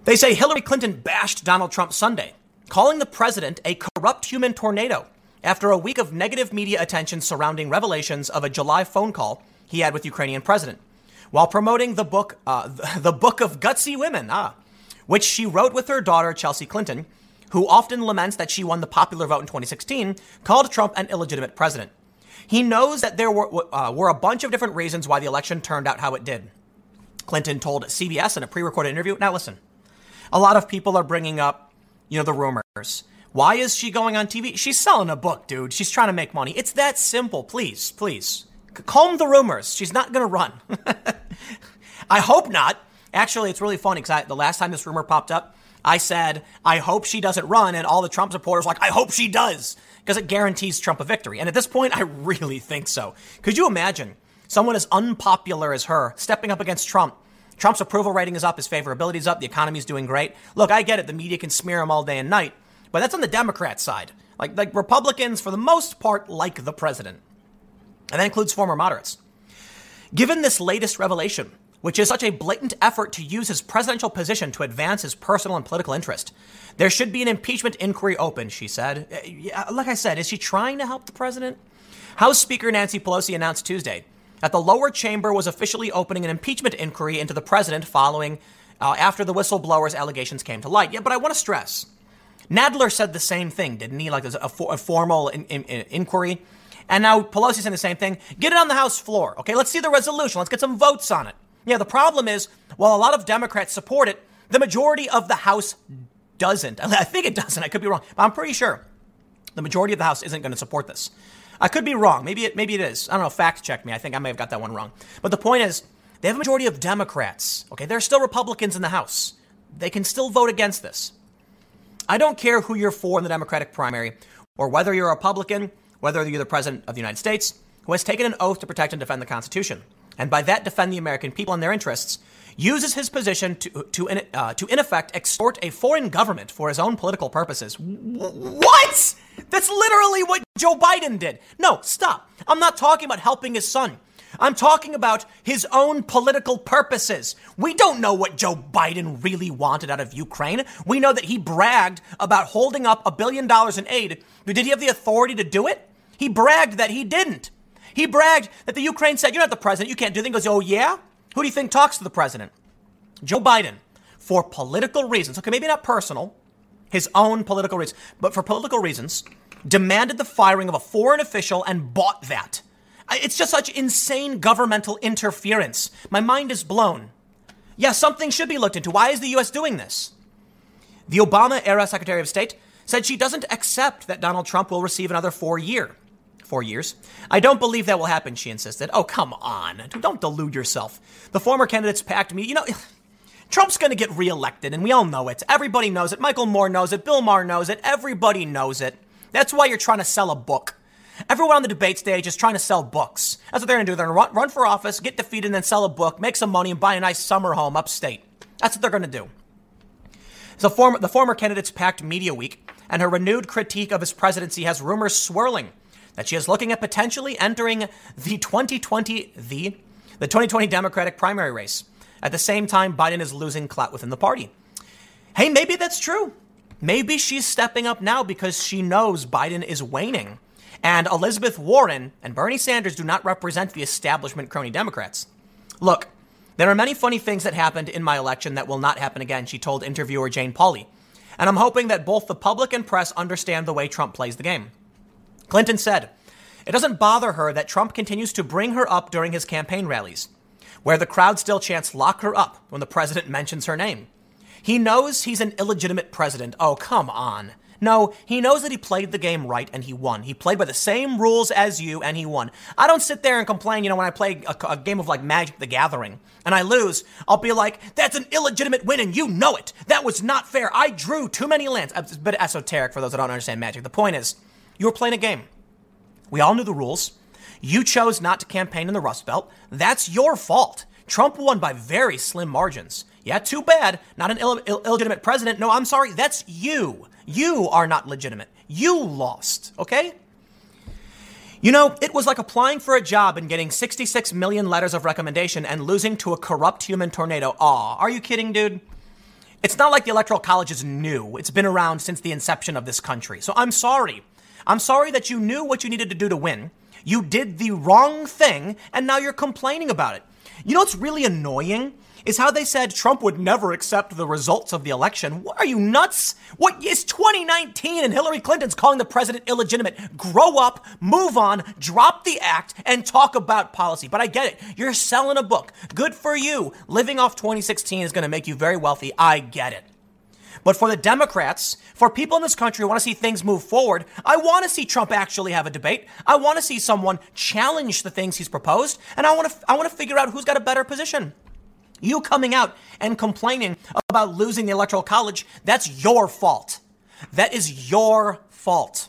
They say Hillary Clinton bashed Donald Trump Sunday, calling the president a corrupt human tornado after a week of negative media attention surrounding revelations of a July phone call he had with Ukrainian president, while promoting the book, uh, *laughs* the Book of Gutsy Women. Ah, which she wrote with her daughter, Chelsea Clinton, who often laments that she won the popular vote in 2016, called Trump an illegitimate president. He knows that there were, uh, were a bunch of different reasons why the election turned out how it did. Clinton told CBS in a pre recorded interview. Now, listen, a lot of people are bringing up, you know, the rumors. Why is she going on TV? She's selling a book, dude. She's trying to make money. It's that simple. Please, please. Calm the rumors. She's not going to run. *laughs* I hope not. Actually, it's really funny because the last time this rumor popped up, I said, I hope she doesn't run. And all the Trump supporters like, I hope she does because it guarantees Trump a victory. And at this point, I *laughs* really think so. Could you imagine someone as unpopular as her stepping up against Trump? Trump's approval rating is up, his favorability is up, the economy's doing great. Look, I get it. The media can smear him all day and night, but that's on the Democrat side. Like, like Republicans, for the most part, like the president. And that includes former moderates. Given this latest revelation, which is such a blatant effort to use his presidential position to advance his personal and political interest. There should be an impeachment inquiry open, she said. Uh, like I said, is she trying to help the president? House Speaker Nancy Pelosi announced Tuesday that the lower chamber was officially opening an impeachment inquiry into the president following uh, after the whistleblower's allegations came to light. Yeah, but I want to stress Nadler said the same thing, didn't he? Like a, a formal in, in, in inquiry. And now Pelosi's saying the same thing. Get it on the House floor. Okay, let's see the resolution. Let's get some votes on it. Yeah, the problem is, while a lot of Democrats support it, the majority of the House doesn't. *laughs* I think it doesn't. I could be wrong, but I'm pretty sure the majority of the House isn't going to support this. I could be wrong. Maybe it, maybe it is. I don't know. Fact check me. I think I may have got that one wrong. But the point is, they have a majority of Democrats. Okay, there are still Republicans in the House. They can still vote against this. I don't care who you're for in the Democratic primary, or whether you're a Republican, whether you're the president of the United States, who has taken an oath to protect and defend the Constitution and by that defend the American people and their interests, uses his position to, to, uh, to in effect extort a foreign government for his own political purposes. What? That's literally what Joe Biden did. No, stop. I'm not talking about helping his son. I'm talking about his own political purposes. We don't know what Joe Biden really wanted out of Ukraine. We know that he bragged about holding up a billion dollars in aid. Did he have the authority to do it? He bragged that he didn't. He bragged that the Ukraine said, You're not the president. You can't do anything. He goes, Oh, yeah? Who do you think talks to the president? Joe Biden, for political reasons. Okay, maybe not personal, his own political reasons, but for political reasons, demanded the firing of a foreign official and bought that. It's just such insane governmental interference. My mind is blown. Yeah, something should be looked into. Why is the U.S. doing this? The Obama era Secretary of State said she doesn't accept that Donald Trump will receive another four year. Four years. I don't believe that will happen, she insisted. Oh, come on. Don't delude yourself. The former candidates packed me. You know, *sighs* Trump's going to get reelected, and we all know it. Everybody knows it. Michael Moore knows it. Bill Maher knows it. Everybody knows it. That's why you're trying to sell a book. Everyone on the debate stage is trying to sell books. That's what they're going to do. They're going to run, for office, get defeated, and then sell a book, make some money, and buy a nice summer home upstate. That's what they're going to do. So former, the former candidates packed Media Week, and her renewed critique of his presidency has rumors swirling that she is looking at potentially entering the 2020 the the 2020 Democratic primary race. At the same time, Biden is losing clout within the party. Hey, maybe that's true. Maybe she's stepping up now because she knows Biden is waning. And Elizabeth Warren and Bernie Sanders do not represent the establishment crony Democrats. Look, there are many funny things that happened in my election that will not happen again, she told interviewer Jane Pauley. And I'm hoping that both the public and press understand the way Trump plays the game. Clinton said, It doesn't bother her that Trump continues to bring her up during his campaign rallies, where the crowd still chants lock her up when the president mentions her name. He knows he's an illegitimate president. Oh, come on. No, he knows that he played the game right and he won. He played by the same rules as you and he won. I don't sit there and complain, you know, when I play a, a, game of like Magic the Gathering and I lose, I'll be like, that's an illegitimate win and you know it. That was not fair. I drew too many lands. Uh, it's a bit esoteric for those that don't understand Magic. The point is, you were playing a game. We all knew the rules. You chose not to campaign in the Rust Belt. That's your fault. Trump won by very slim margins. Yeah, too bad. Not an Ill- Ill- illegitimate president. No, I'm sorry. That's you. You are not legitimate. You lost, okay? You know, it was like applying for a job and getting 66 million letters of recommendation and losing to a corrupt human tornado. Aw, are you kidding, dude? It's not like the Electoral College is new. It's been around since the inception of this country. So I'm sorry. I'm sorry that you knew what you needed to do to win. You did the wrong thing, and now you're complaining about it. You know what's really annoying? is how they said Trump would never accept the results of the election. What are you nuts? What is 2019 and Hillary Clinton's calling the president illegitimate? Grow up, move on, drop the act, and talk about policy. But I get it. You're selling a book. Good for you. Living off 2016 is going to make you very wealthy. I get it. But for the Democrats, for people in this country who want to see things move forward, I want to see Trump actually have a debate. I want to see someone challenge the things he's proposed, and I want to I want to figure out who's got a better position. You coming out and complaining about losing the Electoral College, that's your fault. That is your fault.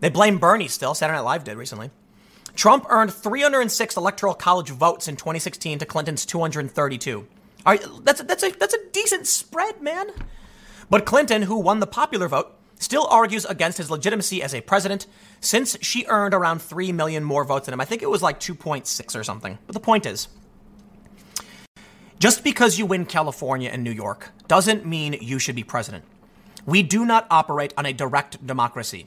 They blame Bernie still. Saturday Night Live did recently. Trump earned 306 Electoral College votes in 2016 to Clinton's 232. Are, that's, a, that's, a, that's a decent spread, man. But Clinton, who won the popular vote, still argues against his legitimacy as a president since she earned around 3 million more votes than him. I think it was like 2.6 or something. But the point is, just because you win California and New York doesn't mean you should be president. We do not operate on a direct democracy.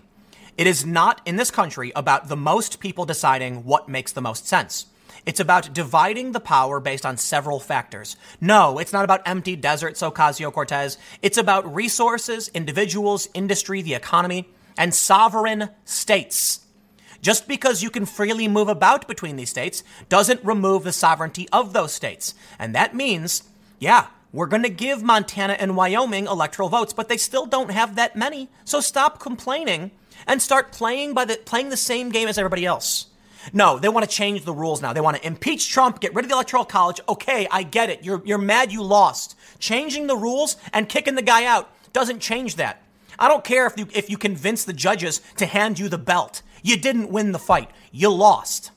It is not in this country about the most people deciding what makes the most sense. It's about dividing the power based on several factors. No, it's not about empty deserts, Ocasio Cortez. It's about resources, individuals, industry, the economy, and sovereign states. Just because you can freely move about between these states doesn't remove the sovereignty of those states. And that means, yeah, we're going to give Montana and Wyoming electoral votes, but they still don't have that many. So stop complaining and start playing by the playing the same game as everybody else. No, they want to change the rules now. They want to impeach Trump, get rid of the electoral college. Okay, I get it. You're you're mad you lost. Changing the rules and kicking the guy out doesn't change that. I don't care if you if you convince the judges to hand you the belt. You didn't win the fight. You lost.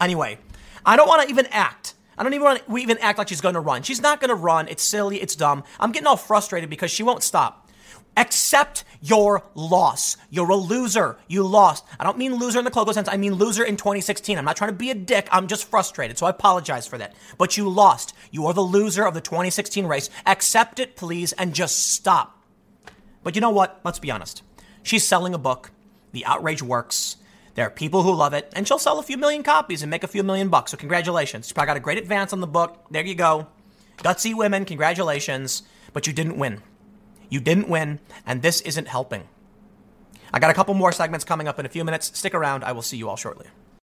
Anyway, I don't want to even act. I don't even want to even act like she's going to run. She's not going to run. It's silly. It's dumb. I'm getting all frustrated because she won't stop. Accept your loss. You're a loser. You lost. I don't mean loser in the Clogo sense. I mean loser in 2016. I'm not trying to be a dick. I'm just frustrated. So I apologize for that. But you lost. You are the loser of the 2016 race. Accept it, please, and just stop. But you know what? Let's be honest. She's selling a book. The outrage works. There are people who love it, and she'll sell a few million copies and make a few million bucks. So congratulations. She probably got a great advance on the book. There you go. Gutsy women, congratulations. But you didn't win. You didn't win, and this isn't helping. I got a couple more segments coming up in a few minutes. Stick around. I will see you all shortly.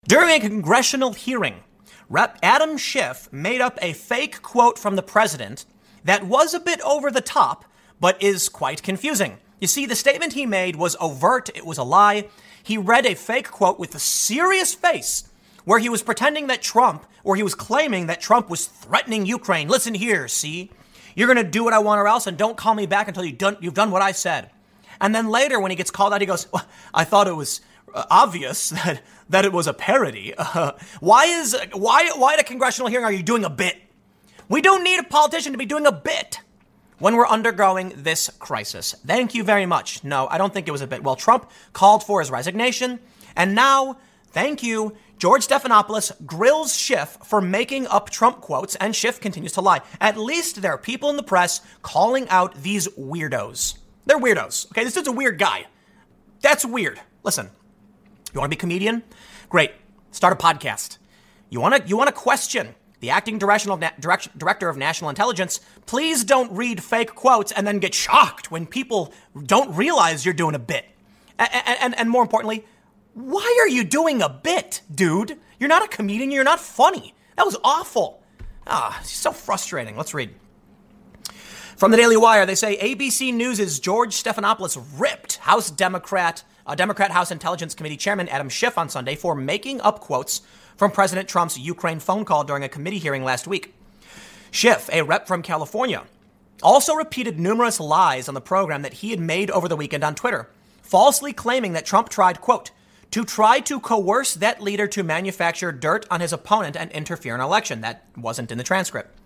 During a congressional hearing, Rep. Adam Schiff made up a fake quote from the president that was a bit over the top, but is quite confusing. You see, the statement he made was overt, it was a lie. He read a fake quote with a serious face where he was pretending that Trump, or he was claiming that Trump was threatening Ukraine. Listen here, see? You're going to do what I want or else, and don't call me back until you've done, you've done what I said. And then later, when he gets called out, he goes, well, I thought it was uh, obvious *laughs* that, that it was a parody. Uh, *laughs* why is, why, why at a congressional hearing are you doing a bit? We don't need a politician to be doing a bit when we're undergoing this crisis. Thank you very much. No, I don't think it was a bit. Well, Trump called for his resignation, and now, thank you, George Stephanopoulos grills Schiff for making up Trump quotes, and Schiff continues to lie. At least there are people in the press calling out these weirdos. They're weirdos. Okay, this dude's a weird guy. That's weird. Listen, you want to be a comedian? Great. Start a podcast. You want to you want to question the acting directional, direct, director of national intelligence? Please don't read fake quotes and then get shocked when people don't realize you're doing a bit. And, and, and more importantly, why are you doing a bit, dude? You're not a comedian. You're not funny. That was awful. Ah, so frustrating. Let's read. From the Daily Wire, they say ABC News' George Stephanopoulos ripped House Democrat, uh, Democrat House Intelligence Committee Chairman Adam Schiff on Sunday for making up quotes from President Trump's Ukraine phone call during a committee hearing last week. Schiff, a rep from California, also repeated numerous lies on the program that he had made over the weekend on Twitter, falsely claiming that Trump tried, quote, to try to coerce that leader to manufacture dirt on his opponent and interfere in an election. That wasn't in the transcript.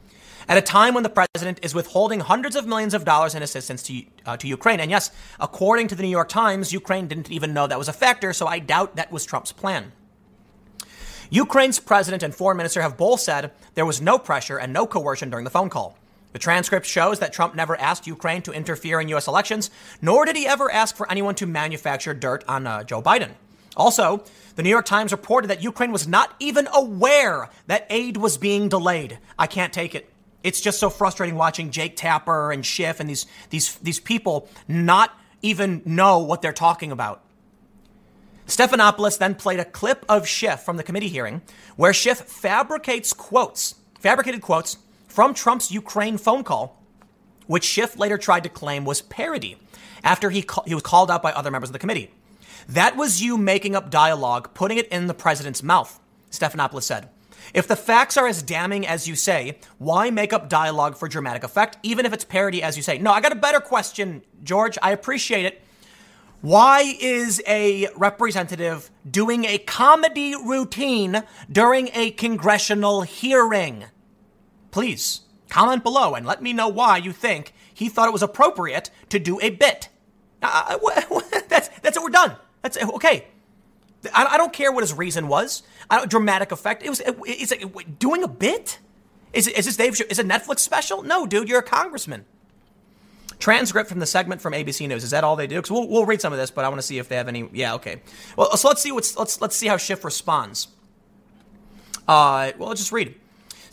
At a time when the president is withholding hundreds of millions of dollars in assistance to, uh, to Ukraine. And yes, according to the New York Times, Ukraine didn't even know that was a factor, so I doubt that was Trump's plan. Ukraine's president and foreign minister have both said there was no pressure and no coercion during the phone call. The transcript shows that Trump never asked Ukraine to interfere in U.S. elections, nor did he ever ask for anyone to manufacture dirt on uh, Joe Biden. Also, the New York Times reported that Ukraine was not even aware that aid was being delayed. I can't take it. It's just so frustrating watching Jake Tapper and Schiff and these, these, these people not even know what they're talking about. Stephanopoulos then played a clip of Schiff from the committee hearing where Schiff fabricates quotes, fabricated quotes from Trump's Ukraine phone call, which Schiff later tried to claim was parody after he, he was called out by other members of the committee. That was you making up dialogue, putting it in the president's mouth, Stephanopoulos said. If the facts are as damning as you say, why make up dialogue for dramatic effect, even if it's parody as you say? No, I got a better question, George. I appreciate it. Why is a representative doing a comedy routine during a congressional hearing? Please comment below and let me know why you think he thought it was appropriate to do a bit. Uh, *laughs* that's, that's it, we're done. That's okay. I, I don't care what his reason was. Dramatic effect. It was. It, it's like doing a bit. Is, is this Dave? Is a Netflix special? No, dude. You're a congressman. Transcript from the segment from ABC News. Is that all they do? Because we'll, we'll read some of this, but I want to see if they have any. Yeah, okay. Well, so let's see what's let's let's see how Schiff responds. Uh, well, let's just read.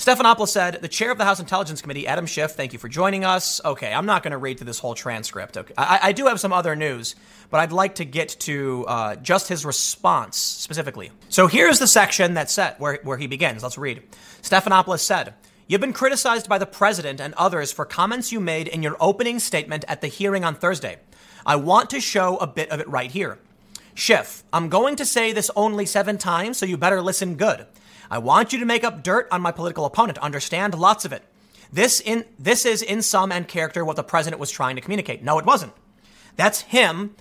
Stephanopoulos said, the chair of the House Intelligence Committee, Adam Schiff, thank you for joining us. Okay, I'm not going to read through this whole transcript. Okay, I, I, do have some other news, but I'd like to get to uh, just his response specifically. So here's the section that's set where, where he begins. Let's read. Stephanopoulos said, You've been criticized by the president and others for comments you made in your opening statement at the hearing on Thursday. I want to show a bit of it right here. Schiff, I'm going to say this only seven times, so you better listen good. I want you to make up dirt on my political opponent. Understand lots of it. This in this is in sum and character what the president was trying to communicate. No, it wasn't. That's him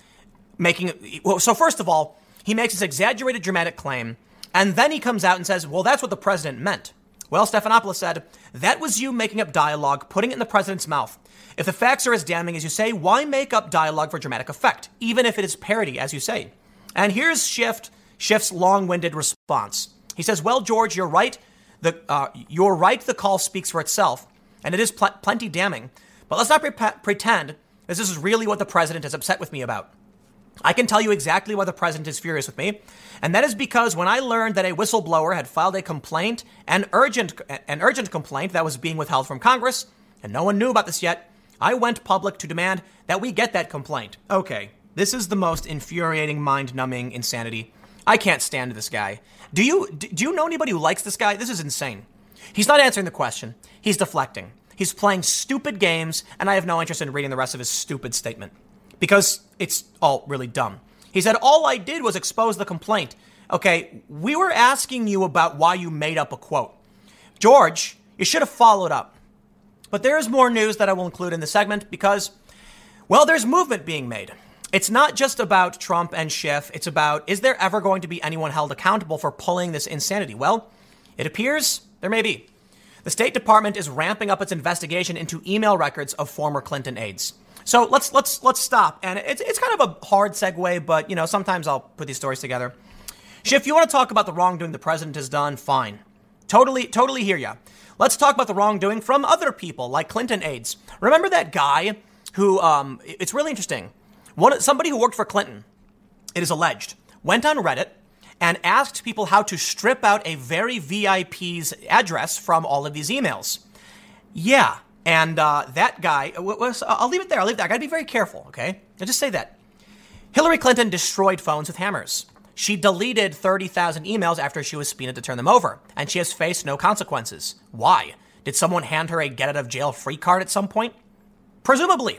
making. Well, so first of all, he makes this exaggerated, dramatic claim, and then he comes out and says, "Well, that's what the president meant." Well, Stephanopoulos said, that was you making up dialogue, putting it in the president's mouth. If the facts are as damning as you say, why make up dialogue for dramatic effect, even if it is parody, as you say? And here's Schiff, Schiff's long-winded response. He says, "Well, George, you're right. The uh, you're right. The call speaks for itself, and it is pl- plenty damning. But let's not pre- pretend this is really what the president is upset with me about. I can tell you exactly why the president is furious with me, and that is because when I learned that a whistleblower had filed a complaint, an urgent, an urgent complaint that was being withheld from Congress, and no one knew about this yet, I went public to demand that we get that complaint. Okay, this is the most infuriating, mind-numbing insanity. I can't stand this guy. Do you do you know anybody who likes this guy? This is insane. He's not answering the question. He's deflecting. He's playing stupid games, and I have no interest in reading the rest of his stupid statement because it's all really dumb. He said, All I did was expose the complaint. Okay, we were asking you about why you made up a quote. George, you should have followed up. But there is more news that I will include in the segment because, well, there's movement being made. It's not just about Trump and Schiff. It's about is there ever going to be anyone held accountable for pulling this insanity? Well, it appears there may be. The State Department is ramping up its investigation into email records of former Clinton aides. So let's let's let's stop. And it's it's kind of a hard segue, but you know sometimes I'll put these stories together. Schiff, you want to talk about the wrongdoing the president has done? Fine, totally totally hear ya. Let's talk about the wrongdoing from other people like Clinton aides. Remember that guy who? Um, it's really interesting. One somebody who worked for Clinton, it is alleged, went on Reddit and asked people how to strip out a very VIP's address from all of these emails. Yeah, and uh, that guy, was, I'll leave it there. I'll leave there. I got to be very careful, okay? I'll just say that. Hillary Clinton destroyed phones with hammers. She deleted 30,000 emails after she was subpoenaed to turn them over, and she has faced no consequences. Why? Did someone hand her a get out of jail free card at some point? Presumably.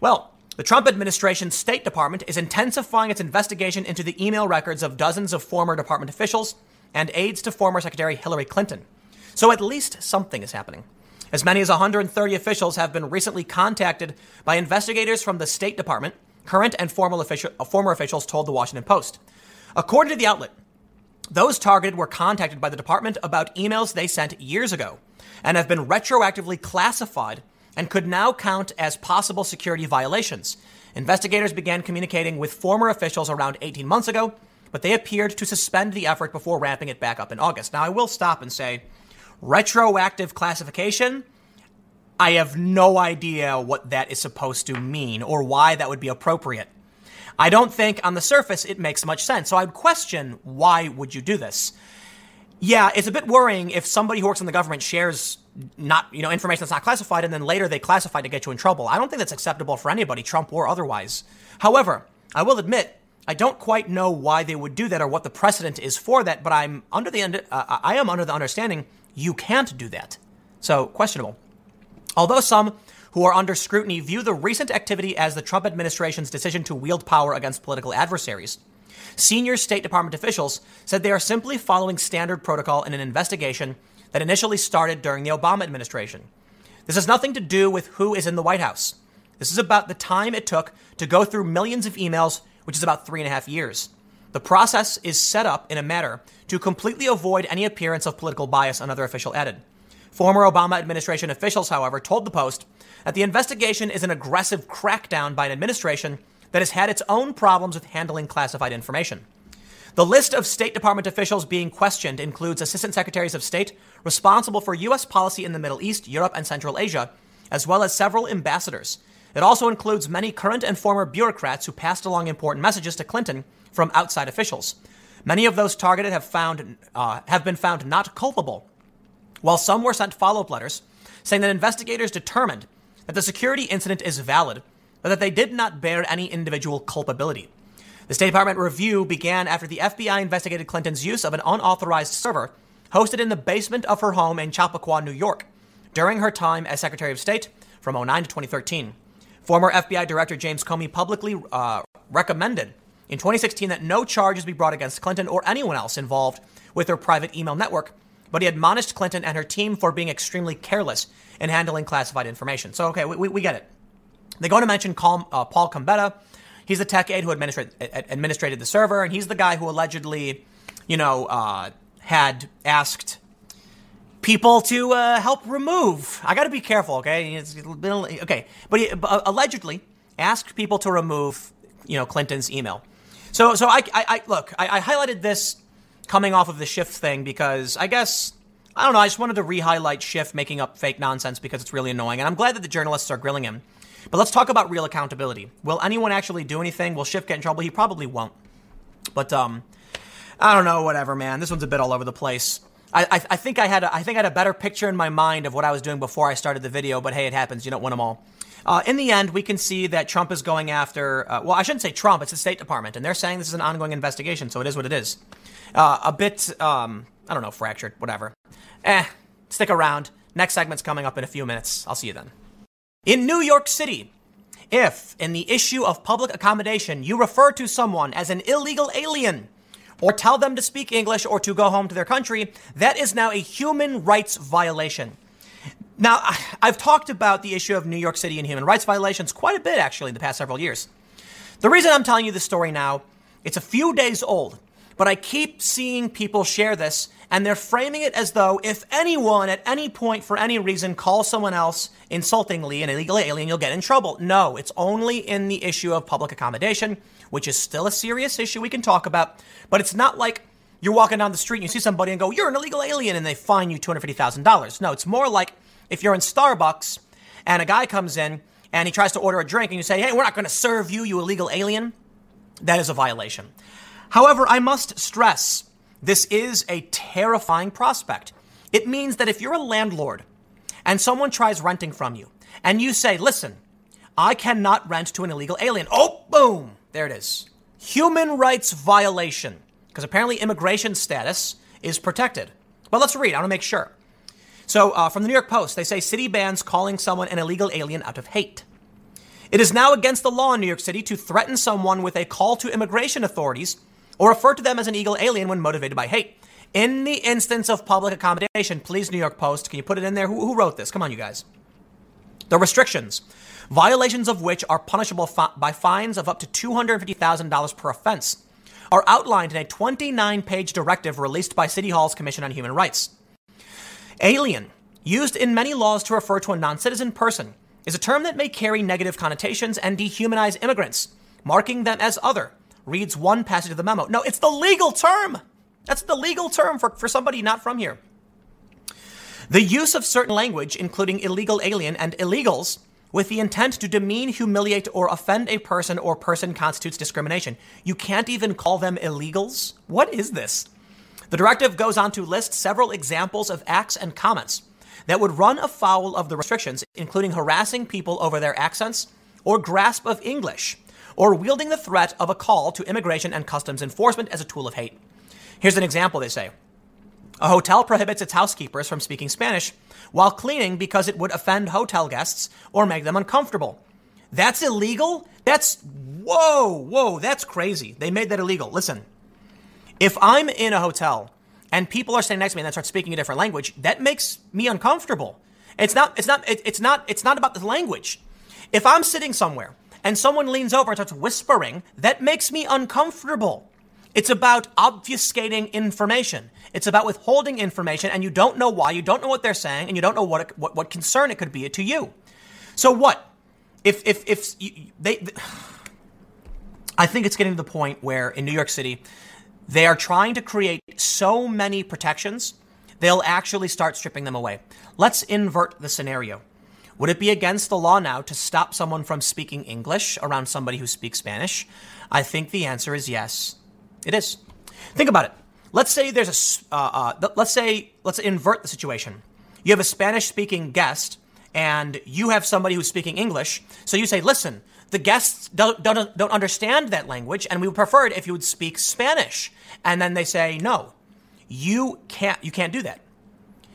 Well, the Trump administration's State Department is intensifying its investigation into the email records of dozens of former department officials and aides to former Secretary Hillary Clinton. So at least something is happening. As many as 130 officials have been recently contacted by investigators from the State Department, current and official, uh, former officials told the Washington Post. According to the outlet, those targeted were contacted by the department about emails they sent years ago and have been retroactively classified and could now count as possible security violations. Investigators began communicating with former officials around 18 months ago, but they appeared to suspend the effort before ramping it back up in August. Now, I will stop and say Retroactive classification, I have no idea what that is supposed to mean or why that would be appropriate. I don't think on the surface it makes much sense. So I'd question why would you do this? Yeah, it's a bit worrying if somebody who works in the government shares not, you know, information that's not classified and then later they classify to get you in trouble. I don't think that's acceptable for anybody, Trump or otherwise. However, I will admit I don't quite know why they would do that or what the precedent is for that, but I'm under the uh, I am under the understanding you can't do that. So, questionable. Although some who are under scrutiny view the recent activity as the Trump administration's decision to wield power against political adversaries, senior State Department officials said they are simply following standard protocol in an investigation that initially started during the Obama administration. This has nothing to do with who is in the White House. This is about the time it took to go through millions of emails, which is about three and a half years. The process is set up in a manner to completely avoid any appearance of political bias, another official added. Former Obama administration officials, however, told the Post that the investigation is an aggressive crackdown by an administration that has had its own problems with handling classified information. The list of State Department officials being questioned includes Assistant Secretaries of State responsible for U.S. policy in the Middle East, Europe, and Central Asia, as well as several ambassadors. It also includes many current and former bureaucrats who passed along important messages to Clinton from outside officials. Many of those targeted have found uh, have been found not culpable, while some were sent follow-up letters saying that investigators determined that the security incident is valid, but that they did not bear any individual culpability. The State Department review began after the FBI investigated Clinton's use of an unauthorized server hosted in the basement of her home in Chappaqua, New York, during her time as Secretary of State from 09 to 2013. Former FBI Director James Comey publicly uh, recommended in 2016 that no charges be brought against Clinton or anyone else involved with her private email network, but he admonished Clinton and her team for being extremely careless in handling classified information. So, okay, we, we get it. They go to mention Paul, uh, Paul Combetta. He's the tech aide who administrated, administrated the server, and he's the guy who allegedly, you know, uh, had asked people to uh, help remove. I got to be careful, okay? It's, okay, but he, uh, allegedly asked people to remove, you know, Clinton's email. So, so I, I, I look, I, I highlighted this coming off of the Schiff thing because I guess I don't know. I just wanted to re-highlight Schiff making up fake nonsense because it's really annoying, and I'm glad that the journalists are grilling him. But let's talk about real accountability. Will anyone actually do anything? Will Schiff get in trouble? He probably won't. But um, I don't know. Whatever, man. This one's a bit all over the place. I, I, I think I had a, I think I had a better picture in my mind of what I was doing before I started the video. But hey, it happens. You don't win them all. Uh, in the end, we can see that Trump is going after. Uh, well, I shouldn't say Trump. It's the State Department, and they're saying this is an ongoing investigation. So it is what it is. Uh, a bit. Um, I don't know. Fractured. Whatever. Eh. Stick around. Next segment's coming up in a few minutes. I'll see you then. In New York City, if, in the issue of public accommodation, you refer to someone as an illegal alien, or tell them to speak English or to go home to their country, that is now a human rights violation. Now, *sighs* I've talked about the issue of New York City and human rights violations quite a bit, actually, in the past several years. The reason I'm telling you this story now, it's a few days old, but I keep seeing people share this and they're framing it as though if anyone at any point for any reason calls someone else insultingly an illegal alien, you'll get in trouble. No, it's only in the issue of public accommodation, which is still a serious issue we can talk about, but it's not like you're walking down the street and you see somebody and go, You're an illegal alien, and they fine you $250,000. No, it's more like if you're in Starbucks and a guy comes in and he tries to order a drink and you say, Hey, we're not going to serve you, you illegal alien. That is a violation. However, I must stress this is a terrifying prospect. It means that if you're a landlord and someone tries renting from you and you say, listen, I cannot rent to an illegal alien. Oh, boom. There it is. Human rights violation. Because apparently immigration status is protected. But let's read. I want to make sure. So, uh, from the New York Post, they say city bans calling someone an illegal alien out of hate. It is now against the law in New York City to threaten someone with a call to immigration authorities or refer to them as an illegal alien when motivated by hate. In the instance of public accommodation, please, New York Post, can you put it in there? Who, who wrote this? Come on, you guys. The restrictions, violations of which are punishable fi- by fines of up to $250,000 per offense, are outlined in a 29 page directive released by City Hall's Commission on Human Rights. Alien, used in many laws to refer to a non citizen person, is a term that may carry negative connotations and dehumanize immigrants, marking them as other, reads one passage of the memo. No, it's the legal term. That's the legal term for, for somebody not from here. The use of certain language, including illegal alien and illegals, with the intent to demean, humiliate, or offend a person or person constitutes discrimination. You can't even call them illegals? What is this? The directive goes on to list several examples of acts and comments that would run afoul of the restrictions, including harassing people over their accents or grasp of English, or wielding the threat of a call to immigration and customs enforcement as a tool of hate. Here's an example they say. A hotel prohibits its housekeepers from speaking Spanish while cleaning because it would offend hotel guests or make them uncomfortable. That's illegal? That's, whoa, whoa, that's crazy. They made that illegal. Listen, if I'm in a hotel and people are standing next to me and they start speaking a different language, that makes me uncomfortable. It's not, it's not, it's not, it's not about the language. If I'm sitting somewhere and someone leans over and starts whispering, that makes me uncomfortable. It's about obfuscating information. It's about withholding information, and you don't know why, you don't know what they're saying, and you don't know what, it, what, what concern it could be to you. So what? If, if, if you, they, *sighs* I think it's getting to the point where in New York City, they are trying to create so many protections, they'll actually start stripping them away. Let's invert the scenario. Would it be against the law now to stop someone from speaking English around somebody who speaks Spanish? I think the answer is yes. It is. Think about it. Let's say there's a, uh, uh, let's say, let's invert the situation. You have a Spanish speaking guest and you have somebody who's speaking English. So you say, listen, the guests don't, don't, don't understand that language and we would prefer it if you would speak Spanish. And then they say, no, you can't, you can't do that.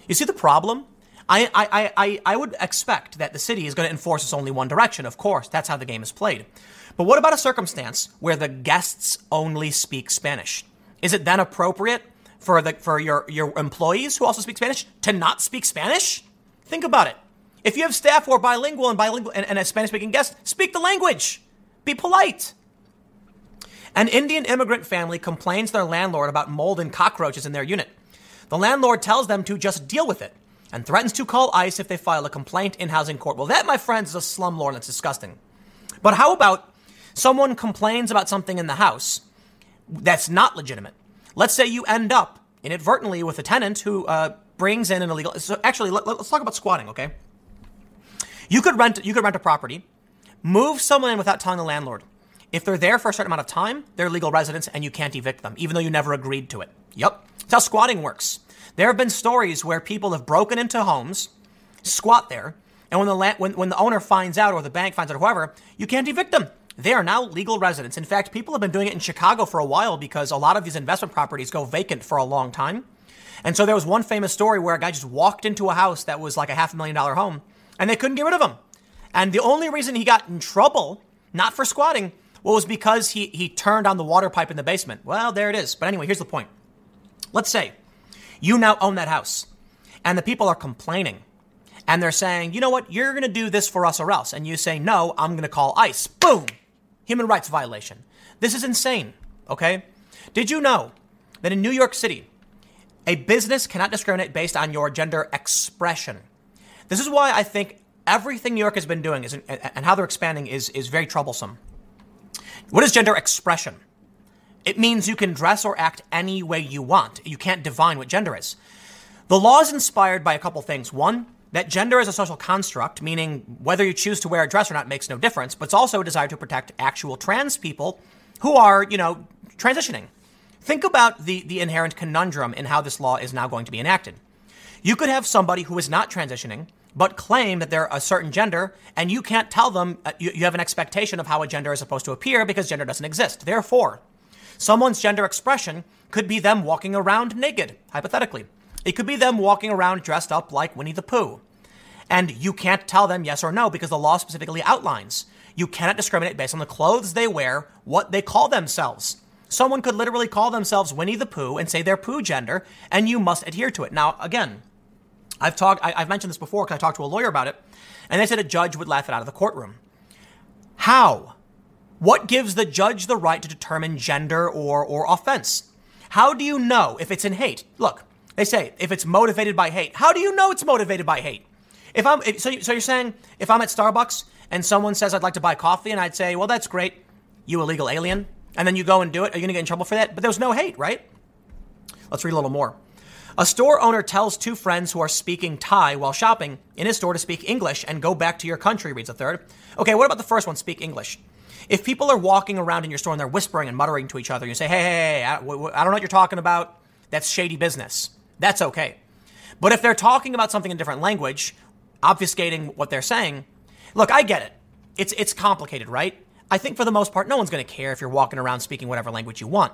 You see the problem? I, I, I, I would expect that the city is going to enforce this only one direction. Of course, that's how the game is played. But what about a circumstance where the guests only speak Spanish? Is it then appropriate for the for your your employees who also speak Spanish to not speak Spanish? Think about it. If you have staff who are bilingual and bilingual and, and a Spanish speaking guest, speak the language. Be polite. An Indian immigrant family complains to their landlord about mold and cockroaches in their unit. The landlord tells them to just deal with it and threatens to call ICE if they file a complaint in housing court. Well, that, my friends, is a slumlord it's disgusting. But how about someone complains about something in the house that's not legitimate? Let's say you end up inadvertently with a tenant who uh, brings in an illegal. So actually, let, us talk about squatting, okay? You could rent. You could rent a property, move someone in without telling the landlord. If they're there for a certain amount of time, they're legal residents, and you can't evict them, even though you never agreed to it. Yep, that's how squatting works. There have been stories where people have broken into homes, squat there, and when the land, when, when the owner finds out or the bank finds out or whoever, you can't evict them. They are now legal residents. In fact, people have been doing it in Chicago for a while because a lot of these investment properties go vacant for a long time. And so there was one famous story where a guy just walked into a house that was like a half a million dollar home and they couldn't get rid of him. And the only reason he got in trouble, not for squatting, was because he, he turned on the water pipe in the basement. Well, there it is. But anyway, here's the point. Let's say you now own that house and the people are complaining and they're saying, you know what, you're going to do this for us or else. And you say, no, I'm going to call ICE. Boom! Human rights violation. This is insane, okay? Did you know that in New York City, a business cannot discriminate based on your gender expression? This is why I think everything New York has been doing is, and how they're expanding is, is very troublesome. What is gender expression? It means you can dress or act any way you want. You can't define what gender is. The law is inspired by a couple things. One, that gender is a social construct, meaning whether you choose to wear a dress or not makes no difference, but it's also a desire to protect actual trans people who are, you know, transitioning. Think about the, the inherent conundrum in how this law is now going to be enacted. You could have somebody who is not transitioning, but claim that they're a certain gender, and you can't tell them, uh, you, you have an expectation of how a gender is supposed to appear because gender doesn't exist. Therefore, someone's gender expression could be them walking around naked, hypothetically. It could be them walking around dressed up like Winnie the Pooh. And you can't tell them yes or no because the law specifically outlines you cannot discriminate based on the clothes they wear, what they call themselves. Someone could literally call themselves Winnie the Pooh and say their poo gender, and you must adhere to it. Now, again, I've talked, I, have mentioned this before because I talked to a lawyer about it, and they said a judge would laugh it out of the courtroom. How? What gives the judge the right to determine gender or, or offense? How do you know if it's in hate? Look, they say if it's motivated by hate. How do you know it's motivated by hate? If I'm if, so, so you're saying if I'm at Starbucks and someone says I'd like to buy coffee and I'd say, well, that's great, you illegal alien, and then you go and do it, are you gonna get in trouble for that? But there was no hate, right? Let's read a little more. A store owner tells two friends who are speaking Thai while shopping in his store to speak English and go back to your country, reads a third. Okay, what about the first one, speak English? If people are walking around in your store and they're whispering and muttering to each other, you say, hey, hey, hey, don't know what you're talking about. That's shady business. That's okay. But if they're talking about something in a different language, obfuscating what they're saying, look, I get it. It's, it's complicated, right? I think for the most part, no one's going to care if you're walking around speaking whatever language you want.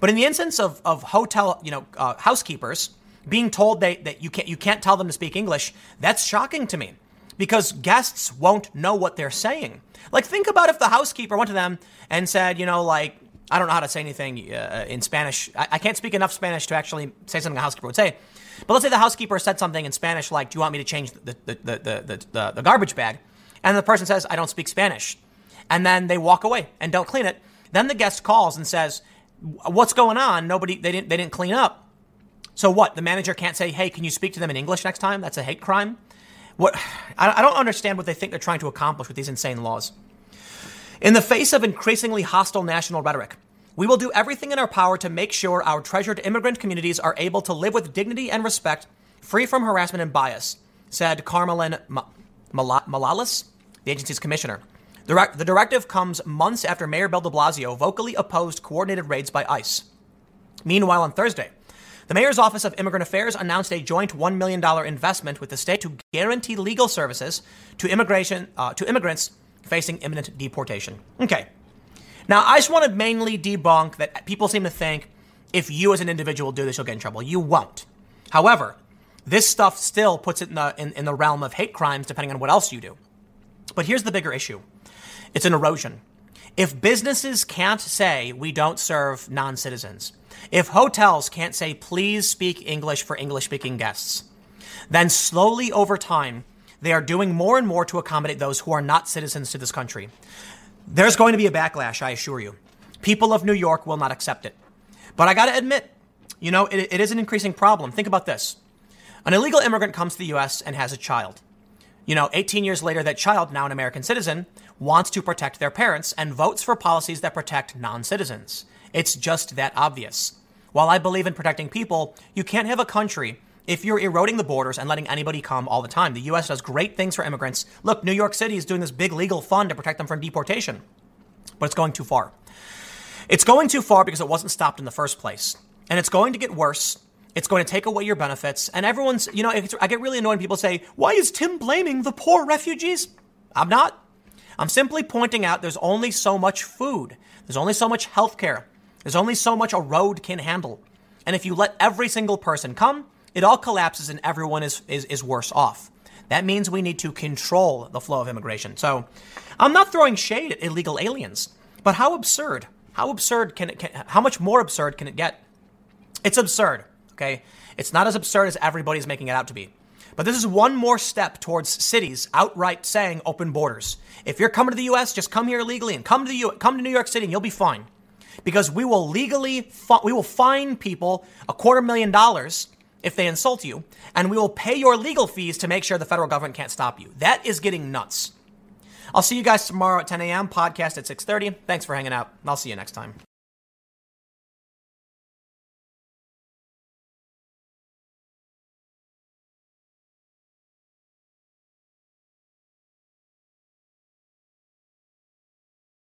But in the instance of, of hotel, you know, uh, housekeepers being told they, that you can't, you can't tell them to speak English, that's shocking to me because guests won't know what they're saying. Like, think about if the housekeeper went to them and said, you know, like, I don't know how to say anything uh, in Spanish. I, I, can't speak enough Spanish to actually say something a housekeeper would say. But let's say the housekeeper said something in Spanish like, Do you want me to change the, the, the, the, the, the garbage bag? And the person says, I don't speak Spanish. And then they walk away and don't clean it. Then the guest calls and says, What's going on? Nobody, they didn't, they didn't clean up. So what? The manager can't say, Hey, can you speak to them in English next time? That's a hate crime. What? *sighs* I, I don't understand what they think they're trying to accomplish with these insane laws. In the face of increasingly hostile national rhetoric, we will do everything in our power to make sure our treasured immigrant communities are able to live with dignity and respect, free from harassment and bias, said Carmelyn Malalis, the agency's commissioner. The directive comes months after Mayor Bill de Blasio vocally opposed coordinated raids by ICE. Meanwhile, on Thursday, the Mayor's Office of Immigrant Affairs announced a joint $1 million investment with the state to guarantee legal services to, immigration, uh, to immigrants facing imminent deportation. Okay. Now, I just want to mainly debunk that people seem to think if you as an individual do this, you'll get in trouble. You won't. However, this stuff still puts it in the, in, in the realm of hate crimes depending on what else you do. But here's the bigger issue it's an erosion. If businesses can't say we don't serve non citizens, if hotels can't say please speak English for English speaking guests, then slowly over time, they are doing more and more to accommodate those who are not citizens to this country. There's going to be a backlash, I assure you. People of New York will not accept it. But I got to admit, you know, it, it is an increasing problem. Think about this. An illegal immigrant comes to the US and has a child. You know, 18 years later, that child, now an American citizen, wants to protect their parents and votes for policies that protect non citizens. It's just that obvious. While I believe in protecting people, you can't have a country if you're eroding the borders and letting anybody come all the time. The U.S. does great things for immigrants. Look, New York City is doing this big legal fund to protect them from deportation, but it's going too far. It's going too far because it wasn't stopped in the first place. And it's going to get worse. It's going to take away your benefits. And everyone's, you know, I get really annoyed when people say, why is Tim blaming the poor refugees? I'm not. I'm simply pointing out there's only so much food. There's only so much health care. There's only so much a road can handle. And if you let every single person come, it all collapses and everyone is, is, is worse off. That means we need to control the flow of immigration. So I'm not throwing shade at illegal aliens, but how absurd, how absurd can it, can, how much more absurd can it get? It's absurd, okay? It's not as absurd as everybody's making it out to be. But this is one more step towards cities outright saying open borders. If you're coming to the U.S., just come here legally and come to the U- come to New York City and you'll be fine, because we will legally we will fine people a quarter million dollars if they insult you, and we will pay your legal fees to make sure the federal government can't stop you. That is getting nuts. I'll see you guys tomorrow at 10 a.m. Podcast at 6:30. Thanks for hanging out. I'll see you next time.